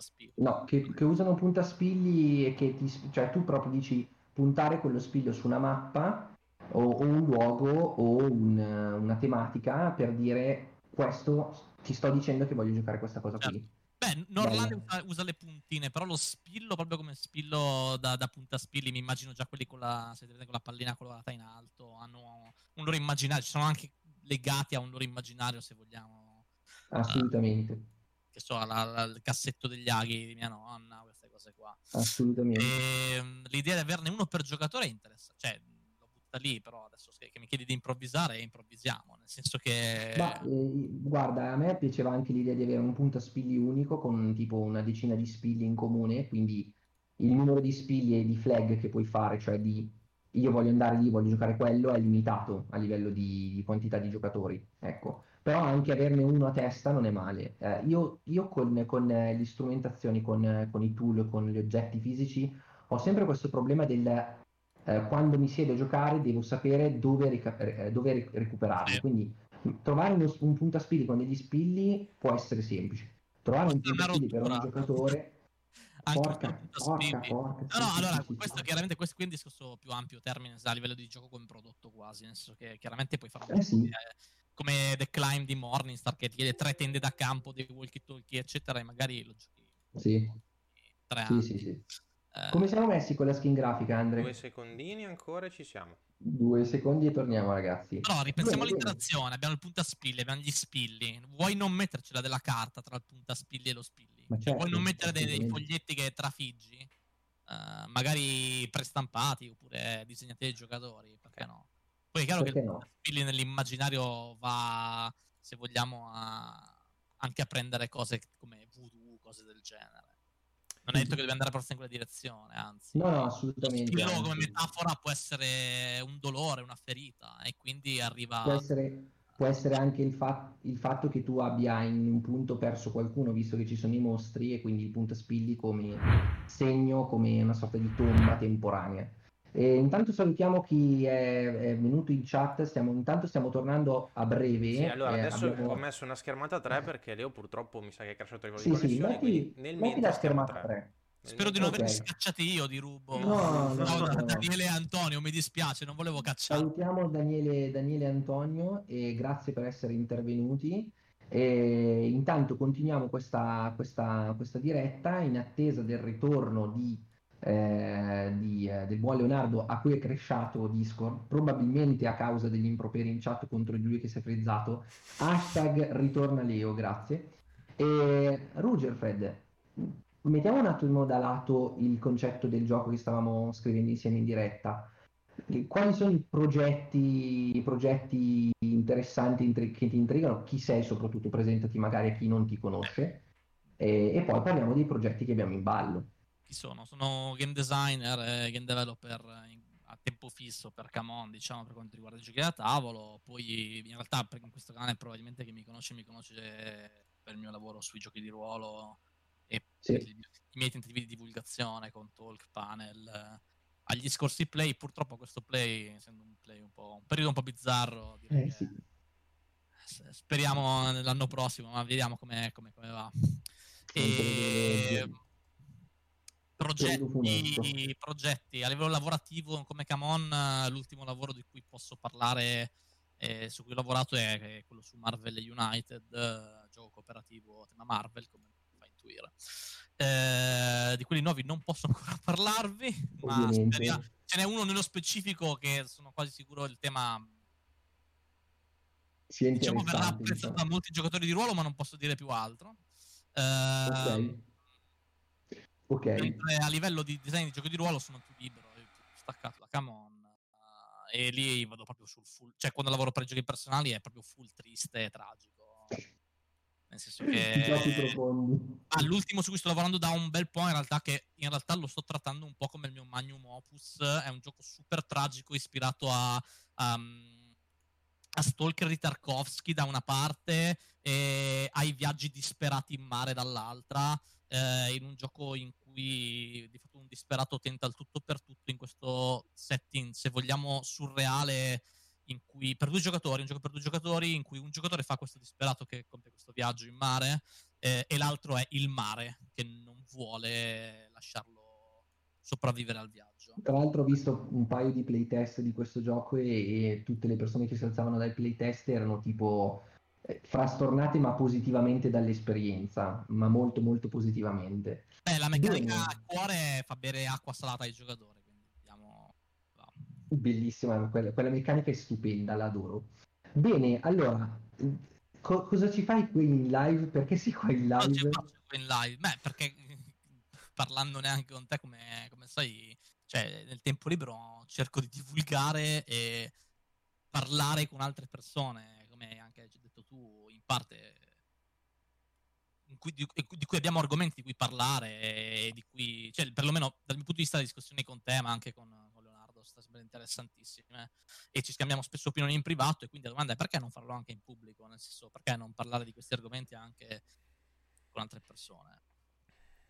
puntaspilli. No, che, che usano puntaspigli e che ti, cioè tu proprio dici puntare quello spiglio su una mappa o, o un luogo o un- una tematica per dire questo, ti sto dicendo che voglio giocare questa cosa qui. Beh, Norland Bene. usa, usa le puntine, però lo spillo, proprio come spillo da, da puntaspilli, mi immagino già quelli con la, se vedete, con la pallina colorata in alto, hanno un loro immaginario, ci sono anche legati a un loro immaginario, se vogliamo, Assolutamente, che so, la- la- il cassetto degli aghi di mia nonna, queste cose qua. assolutamente. Ehm, l'idea di averne uno per giocatore è interessante, cioè lo butta lì, però adesso che, mi chiedi di improvvisare, improvvisiamo, nel senso che... Ma eh, guarda, a me piaceva anche l'idea di avere un puntaspilli unico con tipo una decina di spilli in comune, quindi il numero di spilli e di flag che puoi fare, cioè di io voglio andare lì, voglio giocare quello, è limitato a livello di, di quantità di giocatori, ecco. Però anche averne uno a testa non è male. Eh, io io con, con, eh, le strumentazioni, con, eh, con i tool, con gli oggetti fisici, ho sempre questo problema del eh, quando mi siedo a giocare devo sapere dove, rica- eh, dove recuperarli. Quindi trovare uno- un puntaspilli con degli spilli può essere semplice. Trovare un è una puntaspilli per un giocatore (laughs) anche Porca, porca, spilli. porca. No, no, allora, questo chiaramente questo qui è un discorso più ampio termine a livello di gioco come prodotto quasi, nel senso che chiaramente puoi fare Eh sì. Come The Climb di Morningstar che ti chiede tre tende da campo, dei walkie-talkie, eccetera, e magari lo giochi Sì. tre Sì, anni. sì, sì. Eh, Come siamo messi con la skin grafica, Andre? Due secondini ancora e ci siamo. Due secondi e torniamo, ragazzi. Però ripensiamo all'interazione, abbiamo il puntaspilli, abbiamo gli spilli. Vuoi non mettercela della carta tra il puntaspilli e lo spilli? Ma Cioè, certo, vuoi non mettere dei, dei foglietti che trafiggi? Eh, magari prestampati oppure disegnati dai giocatori, perché no? Poi è chiaro che Perché il no? puntaspilli nell'immaginario va, se vogliamo, a- anche a prendere cose come voodoo, cose del genere. Non è detto che deve andare proprio in quella direzione, anzi. No, no, assolutamente. anzi. come metafora può essere un dolore, una ferita, e quindi arriva. Può essere, può essere anche il, fa- il fatto che tu abbia in un punto perso qualcuno, visto che ci sono i mostri, e quindi il punto spilli come segno, come una sorta di tomba temporanea. E intanto salutiamo chi è, è venuto in chat, stiamo, intanto stiamo tornando a breve. Sì, allora eh, adesso abbiamo- ho messo una schermata 3 perché Leo purtroppo mi sa che è crashato il Sì, di sì, metti, nel metti mentre la schermata 3. 3. Spero di non Ok. averli scacciati io di rubo. No, no, No, no. Daniele e Antonio, mi dispiace, non volevo cacciare. Salutiamo Daniele, Daniele e Antonio e grazie per essere intervenuti. E intanto continuiamo questa, questa- questa diretta in attesa del ritorno di, eh, di, eh, del buon Leonardo a cui è cresciato Discord, probabilmente a causa degli improperi in chat contro di lui che si è frizzato. Hashtag ritorna Leo, grazie. E Rugerfred, mettiamo un attimo da lato il concetto del gioco che stavamo scrivendo insieme in diretta. Quali sono i progetti, i progetti interessanti intri- che ti intrigano? Chi sei soprattutto? Presentati magari a chi non ti conosce. E, e poi parliamo dei progetti che abbiamo in ballo. Chi sono? Sono game designer e game developer in- a tempo fisso per Camon, diciamo, per quanto riguarda i giochi da tavolo. Poi in realtà in questo canale probabilmente chi mi conosce mi conosce per il mio lavoro sui giochi di ruolo e Sì. i, i miei tentativi di divulgazione con talk, panel. eh, agli scorsi play, purtroppo questo play, essendo un play un po' un periodo un po' bizzarro, Eh, sì. speriamo l'anno prossimo, ma vediamo come, come- come va. E... Progetti, progetti a livello lavorativo come Camon, eh, l'ultimo lavoro di cui posso parlare, eh, su cui ho lavorato è, è quello su Marvel United, eh, gioco cooperativo tema Marvel, come fa intuire. Eh, di quelli nuovi non posso (laughs) ancora parlarvi, ma Ovviamente. speriamo- ce n'è uno nello specifico che sono quasi sicuro il tema diciamo verrà apprezzato diciamo. da molti giocatori di ruolo, ma non posso dire più altro. Ehm, Ok. Mentre a livello di design di giochi di ruolo sono più libero, staccato da Camon eh, e lì vado proprio sul full, cioè quando lavoro per i giochi personali è proprio full triste e tragico. Nel senso che. Ah, l'ultimo su cui sto lavorando da un bel po' in realtà che in realtà lo sto trattando un po' come il mio magnum opus, è un gioco super tragico ispirato a, a, a Stalker di Tarkovsky da una parte e ai viaggi disperati in mare dall'altra, eh, in un gioco in cui di fatto un disperato tenta il tutto per tutto in questo setting, se vogliamo, surreale in cui per due giocatori, un gioco per due giocatori in cui un giocatore fa questo disperato che compie questo viaggio in mare eh, e l'altro è il mare che non vuole lasciarlo sopravvivere al viaggio. Tra l'altro ho visto un paio di playtest di questo gioco e, e tutte le persone che si alzavano dai playtest erano tipo eh, frastornate ma positivamente dall'esperienza, ma molto molto positivamente. Beh, la meccanica Bene. a cuore fa bere acqua salata ai giocatori, quindi vediamo. va. Bellissima, quella, quella meccanica è stupenda, l'adoro. Bene, allora, co- cosa ci fai qui in live? Perché sei qua in Oggi live? faccio in live, beh, perché (laughs) parlandone anche con te, come, come sai, cioè, nel tempo libero cerco di divulgare e parlare con altre persone, come anche hai detto tu, in parte cui- di, di cui abbiamo argomenti di cui parlare e di cui, cioè, perlomeno dal mio punto di vista le discussioni con te, ma anche con, con Leonardo, sono sempre interessantissime e ci scambiamo spesso opinioni in privato e quindi la domanda è perché non farlo anche in pubblico, nel senso perché non parlare di questi argomenti anche con altre persone.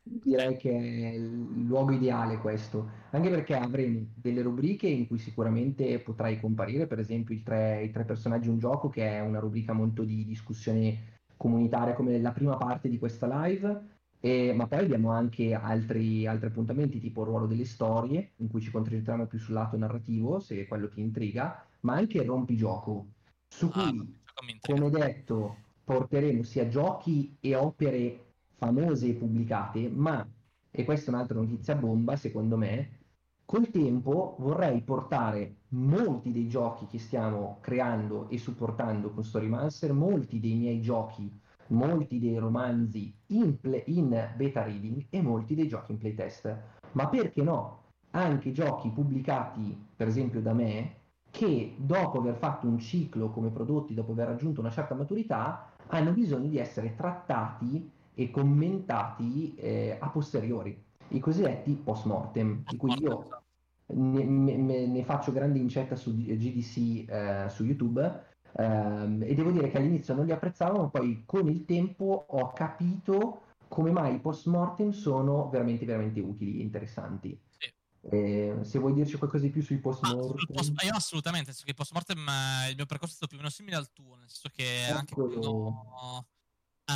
Direi che è il luogo ideale questo, anche perché avremo delle rubriche in cui sicuramente potrai comparire, per esempio i tre, i tre personaggi un gioco, che è una rubrica molto di discussione comunitaria come la prima parte di questa live. E, ma poi abbiamo anche altri, altri appuntamenti, tipo il ruolo delle storie, in cui ci concentriamo più sul lato narrativo, se quello ti intriga, ma anche il rompigioco, su Ah, cui, intriga. come detto, porteremo sia giochi e opere famose e pubblicate, ma, e questa è un'altra notizia bomba, secondo me, col tempo vorrei portare molti dei giochi che stiamo creando e supportando con Storymancer, molti dei miei giochi, molti dei romanzi in, play- in beta reading e molti dei giochi in playtest. Ma perché no? Anche giochi pubblicati, per esempio da me, che dopo aver fatto un ciclo come prodotti, dopo aver raggiunto una certa maturità, hanno bisogno di essere trattati e commentati eh, a posteriori, i cosiddetti post mortem, di cui io ne, ne- ne faccio grande incetta su GDC eh, su YouTube ehm, e devo dire che all'inizio non li apprezzavo, ma poi con il tempo ho capito come mai i post mortem sono veramente veramente utili e interessanti. Sì. Eh, se vuoi dirci qualcosa di più sui post mortem, post- io assolutamente, nel senso che il post-mortem, eh, il mio percorso è stato più o meno simile al tuo, nel senso che Eccolo. anche quando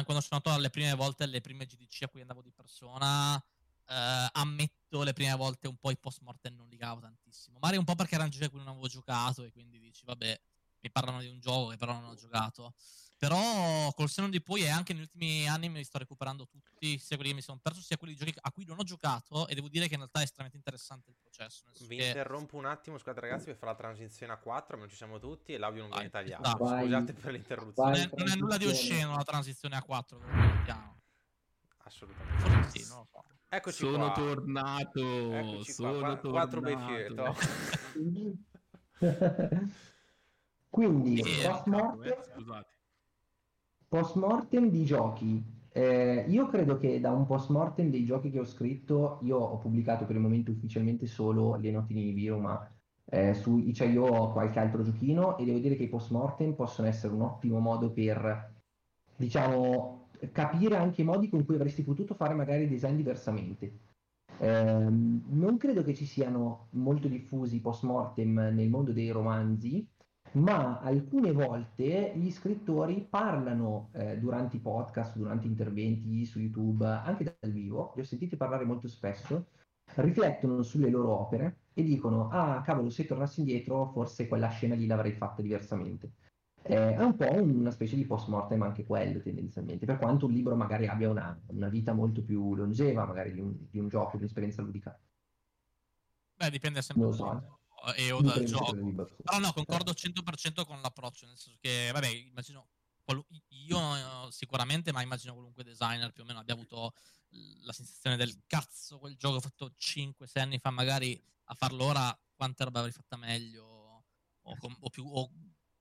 sono andato alle prime volte, alle prime GDC a cui andavo di persona, eh, ammetto le prime volte un po' i post-mortem non ligavo tantissimo. Magari un po' perché erano giochi a cui non avevo giocato e quindi dici, vabbè, mi parlano di un gioco che però non ho giocato. Però col senno di poi e anche negli ultimi anni me li sto recuperando tutti, sia quelli che mi sono perso, sia quelli di giochi a cui non ho giocato e devo dire che in realtà è estremamente interessante il processo. Vi che- interrompo un attimo, scusate ragazzi, per fare la transizione a 4, ma non ci siamo tutti e l'audio non viene Vai, tagliato. esatto. Vai. Scusate per l'interruzione. Vai. non è, non è nulla di osceno la transizione a 4 che mettiamo. Assolutamente. Forse sì, non lo so. Eccoci sono qua. tornato. Eccoci sono qua, qua- quattro bei tornato. fieto. (laughs) Quindi, Eh, Scusate. Post mortem di giochi. Eh, io credo che da un post mortem dei giochi che ho scritto, io ho pubblicato per il momento ufficialmente solo le note di Nibiru, ma eh, su, cioè io ho qualche altro giochino e devo dire che i post mortem possono essere un ottimo modo per, diciamo, capire anche i modi con cui avresti potuto fare magari design diversamente. Ehm, non credo che ci siano molto diffusi post mortem nel mondo dei romanzi, ma alcune volte gli scrittori parlano eh, durante i podcast, durante interventi su YouTube, anche dal vivo, li ho sentiti parlare molto spesso, riflettono sulle loro opere e dicono, ah cavolo, se tornassi indietro forse quella scena lì l'avrei fatta diversamente. Eh, è un po' una specie di post mortem anche quello tendenzialmente, per quanto un libro magari abbia una, una vita molto più longeva, magari di un, di un gioco, di un'esperienza ludica. Beh, dipende sempre Non lo so. E o dal gioco. Però no, concordo 100% con l'approccio, nel senso che, vabbè, immagino, io eh, sicuramente, ma immagino qualunque designer più o meno abbia avuto la sensazione del cazzo, quel gioco fatto 5-6 anni fa, magari a farlo ora, quanta roba avrei fatta meglio o, com- o più, o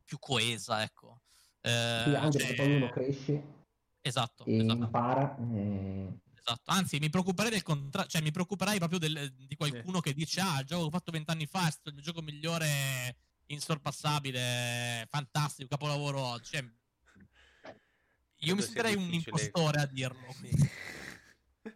più coesa, ecco. Eh, Sì, anche cioè- perché poi uno cresce Esatto, e esatto. impara. eh, Esatto, anzi mi preoccuperei del contrario, cioè mi preoccuperei proprio del- di qualcuno che dice ah il gioco che ho fatto vent'anni fa è stato il mio gioco migliore, insorpassabile, fantastico, capolavoro oggi. Cioè, io mi sentirei un impostore a dirlo. quindi.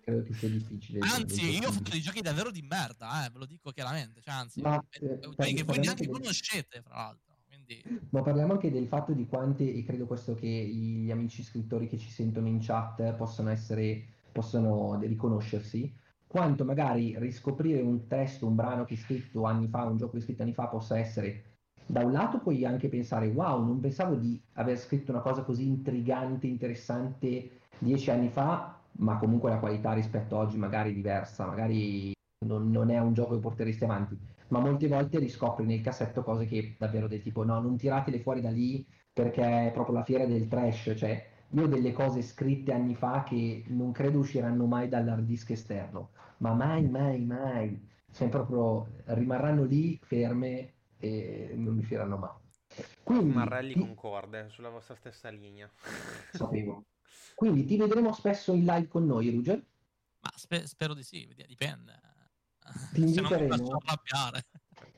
credo che sia difficile. Anzi, io ho fatto dei giochi davvero di merda, eh, ve lo dico chiaramente. Cioè, anzi, Ma, eh, eh, che voi neanche anche del- conoscete, fra l'altro. Quindi, Ma parliamo anche del fatto di quante, e credo questo che gli amici scrittori che ci sentono in chat possono essere, possono riconoscersi, quanto magari riscoprire un testo, un brano che è scritto anni fa, un gioco che è scritto anni fa, possa essere, da un lato puoi anche pensare, wow, non pensavo di aver scritto una cosa così intrigante, interessante dieci anni fa, ma comunque la qualità rispetto a oggi magari è diversa, magari non, non è un gioco che porteresti avanti. Ma molte volte riscopri nel cassetto cose che davvero del tipo no, non tiratele fuori da lì perché è proprio la fiera del trash, cioè io ho delle cose scritte anni fa che non credo usciranno mai dall'hard disk esterno, ma mai, mai, mai, cioè proprio rimarranno lì ferme e non usciranno mai. Quindi, Marrelli ti- concorde sulla vostra stessa linea. sapevo. Quindi ti vedremo spesso in live con noi, Ruger? ma spe- spero di sì, dipende. Ti (laughs) inviteremo.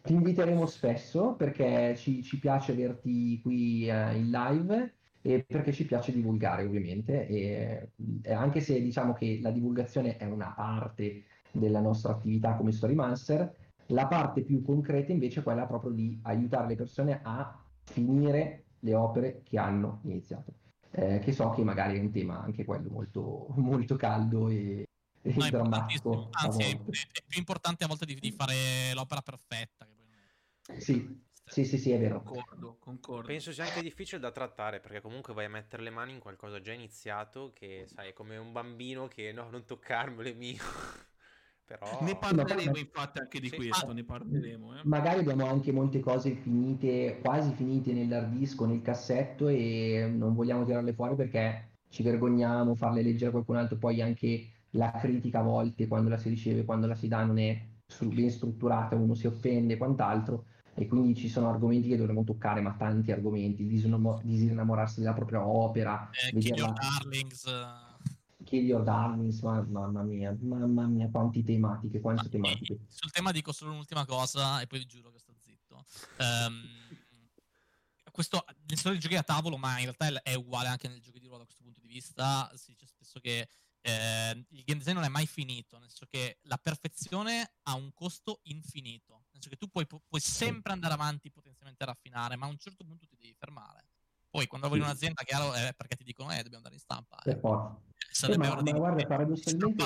Ti inviteremo spesso perché ci, ci piace averti qui eh, in live e perché ci piace divulgare ovviamente e, e anche se diciamo che la divulgazione è una parte della nostra attività come Storymancer, la parte più concreta invece è quella proprio di aiutare le persone a finire le opere che hanno iniziato. eh, che so che magari è un tema anche quello molto, molto caldo e, e No, drammatico. Anzi, è, è più importante a volte di, di fare l'opera perfetta. Sì, sì, sì, sì, è vero. Concordo, concordo. Penso sia anche difficile da trattare perché comunque vai a mettere le mani in qualcosa già iniziato che sai è come un bambino che no, non toccarmelo è mio. (laughs) Però Ne No, parleremo ma- infatti anche di Sì. questo, Ah, ne parleremo. Eh. Magari abbiamo anche molte cose finite, quasi finite nell'hard disk o nel cassetto e non vogliamo tirarle fuori perché ci vergogniamo, farle leggere a qualcun altro. Poi anche la critica a volte, quando la si riceve, quando la si dà, non è ben strutturata, uno si offende e quant'altro. E quindi ci sono argomenti che dovremmo toccare, ma tanti argomenti, disinnamorarsi della propria opera, Eh, Kill Your vederla... Darlings. eh, Kill Your Darlings, ma- mamma mia, mamma mia, quanti tematiche, quante Ma, tematiche. eh, sul tema dico solo un'ultima cosa e poi vi giuro che sto zitto. Ehm, questo nel settore dei giochi da tavolo, ma in realtà è- uguale anche nel giochi di ruolo da questo punto di vista. Si dice spesso che eh, il game design non è mai finito, nel senso che la perfezione ha un costo infinito. Senso che tu puoi, pu- puoi sempre andare avanti, potenzialmente raffinare, ma a un certo punto ti devi fermare. Poi quando lavori in un'azienda, chiaro, è perché ti dicono, eh, dobbiamo andare in stampa. Per eh. forza. Sarebbe ma- ora ma di- guarda, paradossalmente-.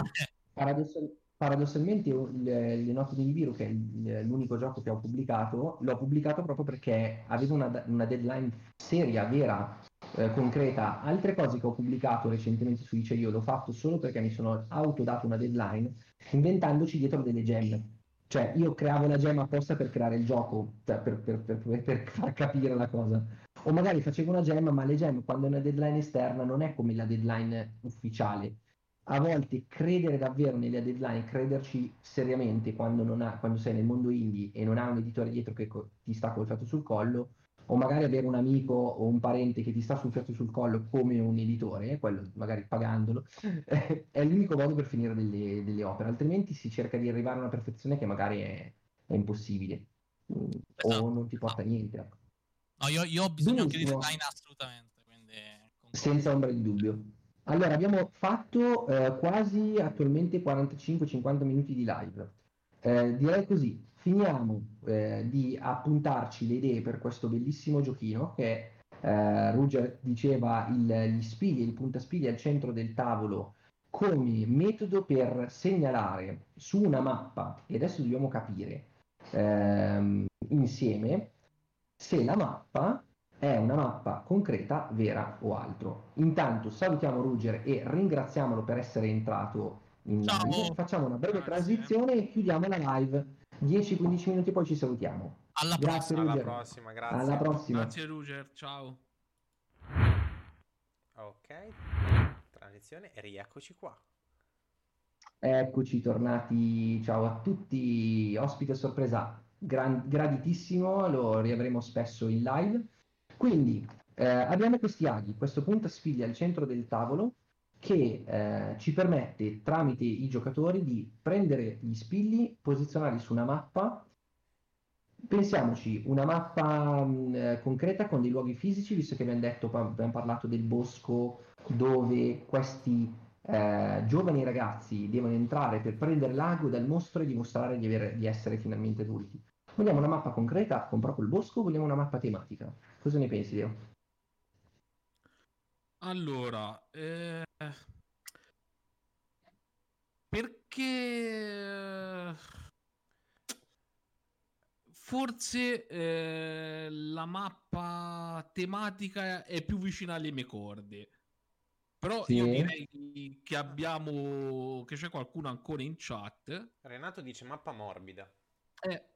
Paradossal- paradossalmente le, le note di Nibiru, che è l'unico gioco che ho pubblicato, l'ho pubblicato proprio perché avevo una, una deadline seria, vera, eh, concreta. Altre cose che ho pubblicato recentemente su Dice io l'ho fatto solo perché mi sono autodato una deadline, inventandoci dietro delle gemme. Cioè, io creavo la gemma apposta per creare il gioco, cioè, per, per- per- per- far capire la cosa. O magari facevo una gemma, ma le gemme quando è una deadline esterna non è come la deadline ufficiale a volte credere davvero nelle deadline, crederci seriamente quando, ha- quando sei nel mondo indie e non ha un editore dietro che co- ti sta col fiato sul collo, o magari avere un amico o un parente che ti sta sul fiato sul collo come un editore, quello magari pagandolo, (laughs) è l'unico modo per finire delle, delle opere, altrimenti si cerca di arrivare a una perfezione che magari è, è impossibile mm, o Esatto. non ti porta a niente. ecco. No, io, io ho bisogno anche di design assolutamente, quindi. Senza ombra di dubbio. Allora, abbiamo fatto eh, quasi attualmente 45-50 minuti di live. Eh, direi così, finiamo eh, di appuntarci le idee per questo bellissimo giochino che eh, Ruger diceva il, gli spigli, il puntaspigli al centro del tavolo come metodo per segnalare su una mappa, e adesso dobbiamo capire ehm, insieme se la mappa è una mappa concreta, vera o altro. Intanto salutiamo Ruger e ringraziamolo per essere entrato in Ciao. live. Facciamo una breve Grazie. transizione e chiudiamo la live. 10-15 minuti poi ci salutiamo. Alla Grazie prossima. alla prossima, grazie. Alla prossima. Grazie Ruger, ciao. Ok, transizione e rieccoci qua. Eccoci tornati, ciao a tutti, ospite sorpresa gran- graditissimo, lo riavremo spesso in live. Quindi eh, abbiamo questi aghi, questo puntaspigli al centro del tavolo che eh, ci permette tramite i giocatori di prendere gli spilli, posizionarli su una mappa. Pensiamoci, una mappa mh, eh, concreta con dei luoghi fisici, visto che abbiamo detto, abbiamo parlato del bosco dove questi eh, giovani ragazzi devono entrare per prendere l'ago dal mostro e dimostrare di, avere- di essere finalmente adulti. Vogliamo una mappa concreta con proprio il bosco o vogliamo una mappa tematica? Cosa ne pensi, Leo? Allora, eh, perché forse eh, la mappa tematica è più vicina alle mie corde. Però Sì. io direi che abbiamo, che c'è qualcuno ancora in chat. Renato dice mappa morbida. Eh,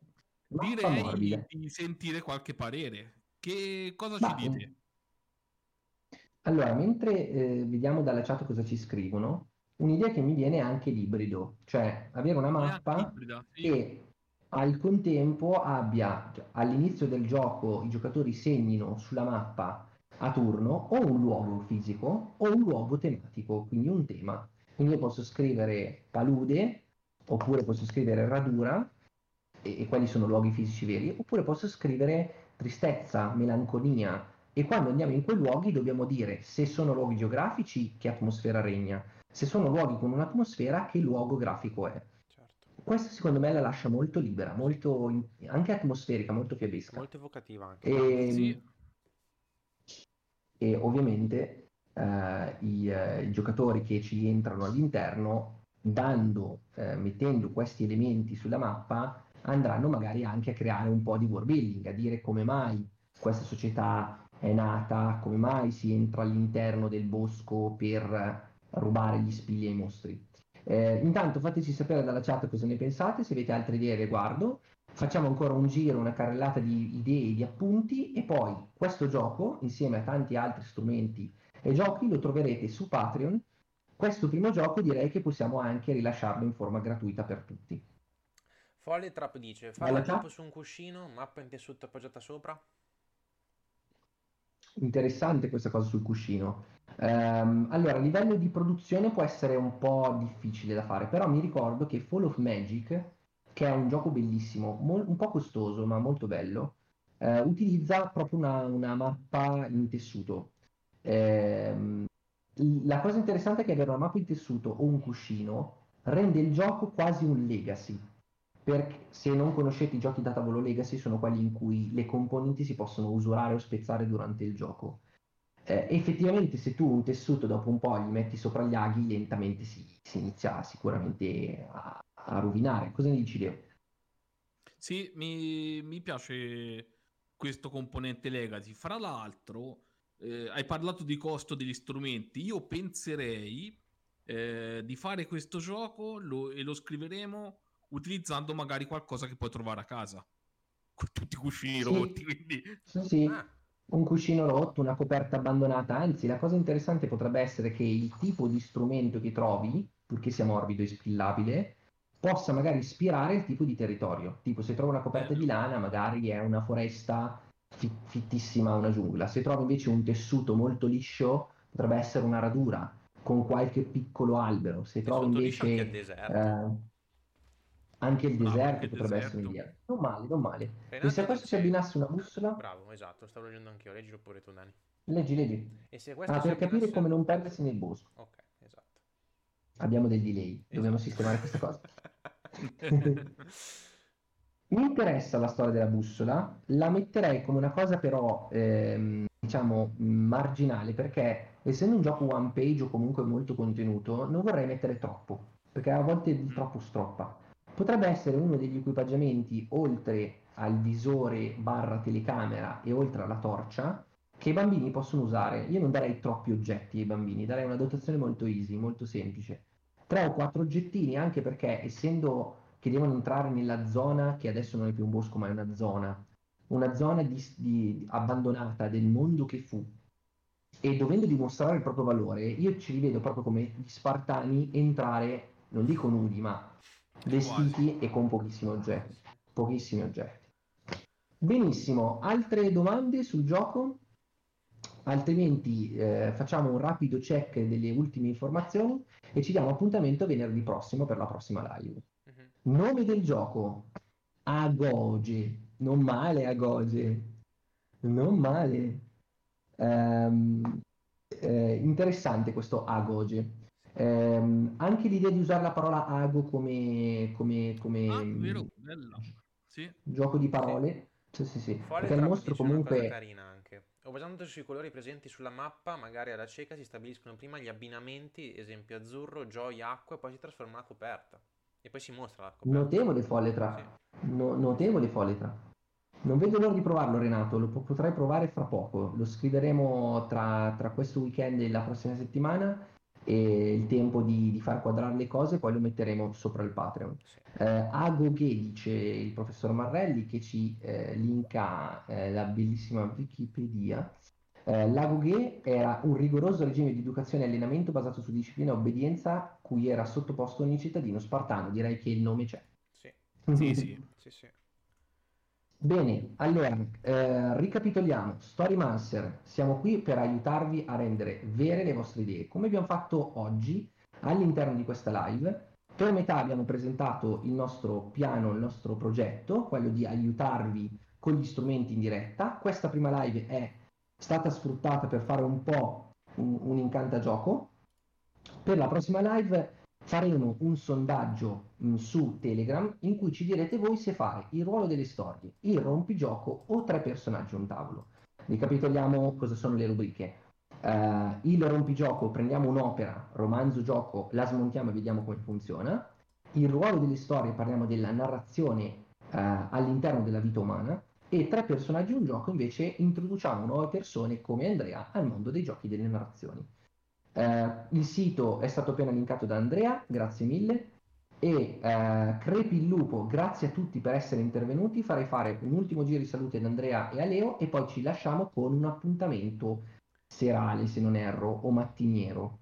Mappa direi morbida. di sentire qualche parere. Che cosa Ma- ci dite? Allora, mentre eh, vediamo dalla chat cosa ci scrivono, un'idea che mi viene è anche l'ibrido, cioè avere una mappa ibrida, sì. che al contempo abbia cioè, all'inizio del gioco i giocatori segnino sulla mappa a turno o un luogo fisico o un luogo tematico, quindi un tema. Quindi io posso scrivere palude oppure posso scrivere radura e, e quelli sono luoghi fisici veri, oppure posso scrivere tristezza, melanconia e quando andiamo in quei luoghi dobbiamo dire se sono luoghi geografici che atmosfera regna, se sono luoghi con un'atmosfera che luogo grafico è. Certo. Questo secondo me la lascia molto libera, molto in- anche atmosferica, molto fiabesca. Molto evocativa anche. E, Sì. e ovviamente eh, i, eh, i, giocatori che ci entrano all'interno, dando, eh, mettendo questi elementi sulla mappa, andranno magari anche a creare un po' di war building, a dire come mai questa società è nata, come mai si entra all'interno del bosco per rubare gli spigli ai mostri. Eh, intanto fateci sapere dalla chat cosa ne pensate, se avete altre idee riguardo. Facciamo ancora un giro, una carrellata di idee, di appunti e poi questo gioco, insieme a tanti altri strumenti e giochi, lo troverete su Patreon. Questo primo gioco direi che possiamo anche rilasciarlo in forma gratuita per tutti. Folle Trap dice, falla tipo su un cuscino, mappa in tessuto appoggiata sopra. Interessante questa cosa sul cuscino. Um, allora, a livello di produzione può essere un po' difficile da fare, però mi ricordo che Fall of Magic, che è un gioco bellissimo, mol- un po' costoso ma molto bello, eh, utilizza proprio una, una, mappa in tessuto. Eh, la cosa interessante è che avere una mappa in tessuto o un cuscino rende il gioco quasi un legacy. Perché se non conoscete i giochi da tavolo legacy, sono quelli in cui le componenti si possono usurare o spezzare durante il gioco eh, effettivamente se tu un tessuto dopo un po' gli metti sopra gli aghi, lentamente si, si inizia sicuramente a, a, rovinare. Cosa ne dici Leo? Sì, mi, mi piace questo componente legacy. Fra l'altro, eh, hai parlato di costo degli strumenti. Io penserei eh, di fare questo gioco lo, e lo scriveremo utilizzando magari qualcosa che puoi trovare a casa. Con tutti i cuscini sì. rotti. Quindi... Sì. Ah un cuscino rotto, una coperta abbandonata, anzi la cosa interessante potrebbe essere che il tipo di strumento che trovi, purché sia morbido e spillabile, possa magari ispirare il tipo di territorio. Tipo se trovo una coperta di lana magari è una foresta fittissima, una giungla. Se trovo invece un tessuto molto liscio potrebbe essere una radura con qualche piccolo albero. Se trovo invece... Eh, anche il deserto anche potrebbe deserto. essere un'idea. Non male, non male. Renato e se a questo si abbinasse una bussola? Bravo, esatto, stavo leggendo anch'io. Leggilo pure tu, Dani. Leggi, leggi. E se questo ah, per capire abbinasse... come non perdersi nel bosco. Ok, esatto. Abbiamo del delay, esatto. dobbiamo sistemare questa cosa. (laughs) Mi interessa la storia della bussola, la metterei come una cosa però, ehm, diciamo, marginale, perché essendo un gioco one page o comunque molto contenuto, non vorrei mettere troppo, perché a volte il troppo stroppa potrebbe essere uno degli equipaggiamenti oltre al visore barra telecamera e oltre alla torcia che i bambini possono usare. Io non darei troppi oggetti ai bambini, darei una dotazione molto easy, molto semplice. Tre o quattro oggettini, anche perché essendo che devono entrare nella zona che adesso non è più un bosco ma è una zona, una zona di, di, abbandonata del mondo che fu, e dovendo dimostrare il proprio valore, io ci rivedo proprio come gli spartani entrare, non dico nudi, ma vestiti e con pochissimi oggetti. Pochissimi oggetti. Benissimo, altre domande sul gioco? Altrimenti eh, facciamo un rapido check delle ultime informazioni e ci diamo appuntamento venerdì prossimo per la prossima live. Uh-huh. Nome del gioco: Agoge. Non male, Agoge. Non male. Um, eh, interessante questo Agoge. Eh, anche l'idea di usare la parola ago come, come, come ah, vero. Sì. gioco di parole. Sì, sì, sì. Perché il mostro comunque... carina anche. O basandosi sui colori presenti sulla mappa, magari alla cieca si stabiliscono prima gli abbinamenti, esempio azzurro, gioia, acqua, e poi si trasforma la coperta. E poi si mostra la coperta. Notevole folle tra. Sì. No, notevole folle tra. Non vedo l'ora di provarlo, Renato. Lo potrai provare fra poco. Lo scriveremo tra, tra questo weekend e la prossima settimana e il tempo di, di, far quadrare le cose, poi lo metteremo sopra il Patreon. Eh, Agoghe dice il professor Marrelli che ci eh, linka eh, la bellissima Wikipedia. Eh, L'Agoghe era un rigoroso regime di educazione e allenamento basato su disciplina e obbedienza cui era sottoposto ogni cittadino spartano. Direi che il nome c'è. Sì, sì, sì. (laughs) sì, sì. Bene, allora, eh, ricapitoliamo. Storymancer, siamo qui per aiutarvi a rendere vere le vostre idee. Come abbiamo fatto oggi all'interno di questa live, per metà abbiamo presentato il nostro piano, il nostro progetto, quello di aiutarvi con gli strumenti in diretta. Questa prima live è stata sfruttata per fare un po' un, un incantagioco. Per la prossima live faremo un sondaggio mh, mm, su Telegram in cui ci direte voi se fare il ruolo delle storie, il rompigioco o tre personaggi a un tavolo. Ricapitoliamo cosa sono le rubriche. eh, il rompigioco, prendiamo un'opera, romanzo, gioco, la smontiamo e vediamo come funziona. Il ruolo delle storie, parliamo della narrazione eh, all'interno della vita umana. E tre personaggi un gioco invece introduciamo nuove persone come Andrea al mondo dei giochi delle narrazioni. Eh, il sito è stato appena linkato da Andrea, grazie mille. E eh, Crepi il Lupo, grazie a tutti per essere intervenuti. Farei fare un ultimo giro di salute ad Andrea e a Leo e poi ci lasciamo con un appuntamento serale, se non erro, o mattiniero.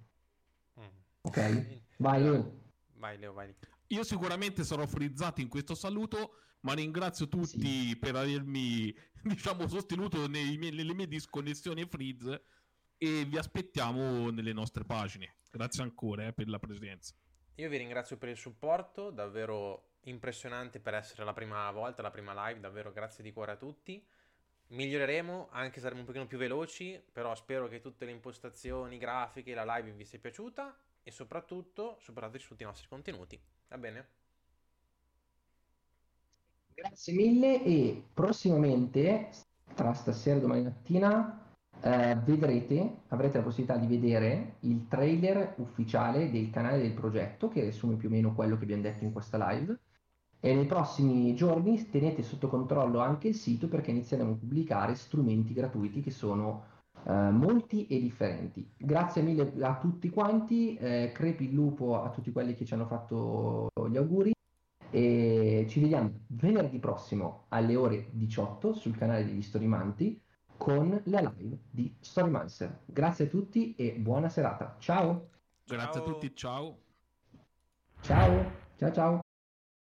Mm. Ok? Vai Leo. Vai Leo, vai. Io sicuramente sarò frizzato in questo saluto, ma ringrazio tutti Sì. per avermi, (laughs) diciamo, sostenuto nei miei- nelle mie disconnessioni e freeze e vi aspettiamo nelle nostre pagine. Grazie ancora eh, per la presenza. Io vi ringrazio per il supporto, davvero impressionante per essere la prima volta, la prima live, davvero grazie di cuore a tutti. Miglioreremo, anche saremo un pochino più veloci, però spero che tutte le impostazioni, grafiche, la live vi sia piaciuta e soprattutto supportateci su tutti i nostri contenuti. Va bene? Grazie mille e prossimamente, tra stasera e domani mattina, eh, vedrete, avrete la possibilità di vedere il trailer ufficiale del canale del progetto che riassume più o meno quello che abbiamo detto in questa live. E nei prossimi giorni tenete sotto controllo anche il sito perché inizieremo a pubblicare strumenti gratuiti che sono eh, molti e differenti. Grazie mille a tutti quanti, eh, crepi il lupo a tutti quelli che ci hanno fatto gli auguri e ci vediamo venerdì prossimo alle ore 18 sul canale degli Storymanti con la live di Storymancer. Grazie a tutti e buona serata. Ciao! Grazie Ciao. a tutti, ciao. Ciao! Ciao ciao!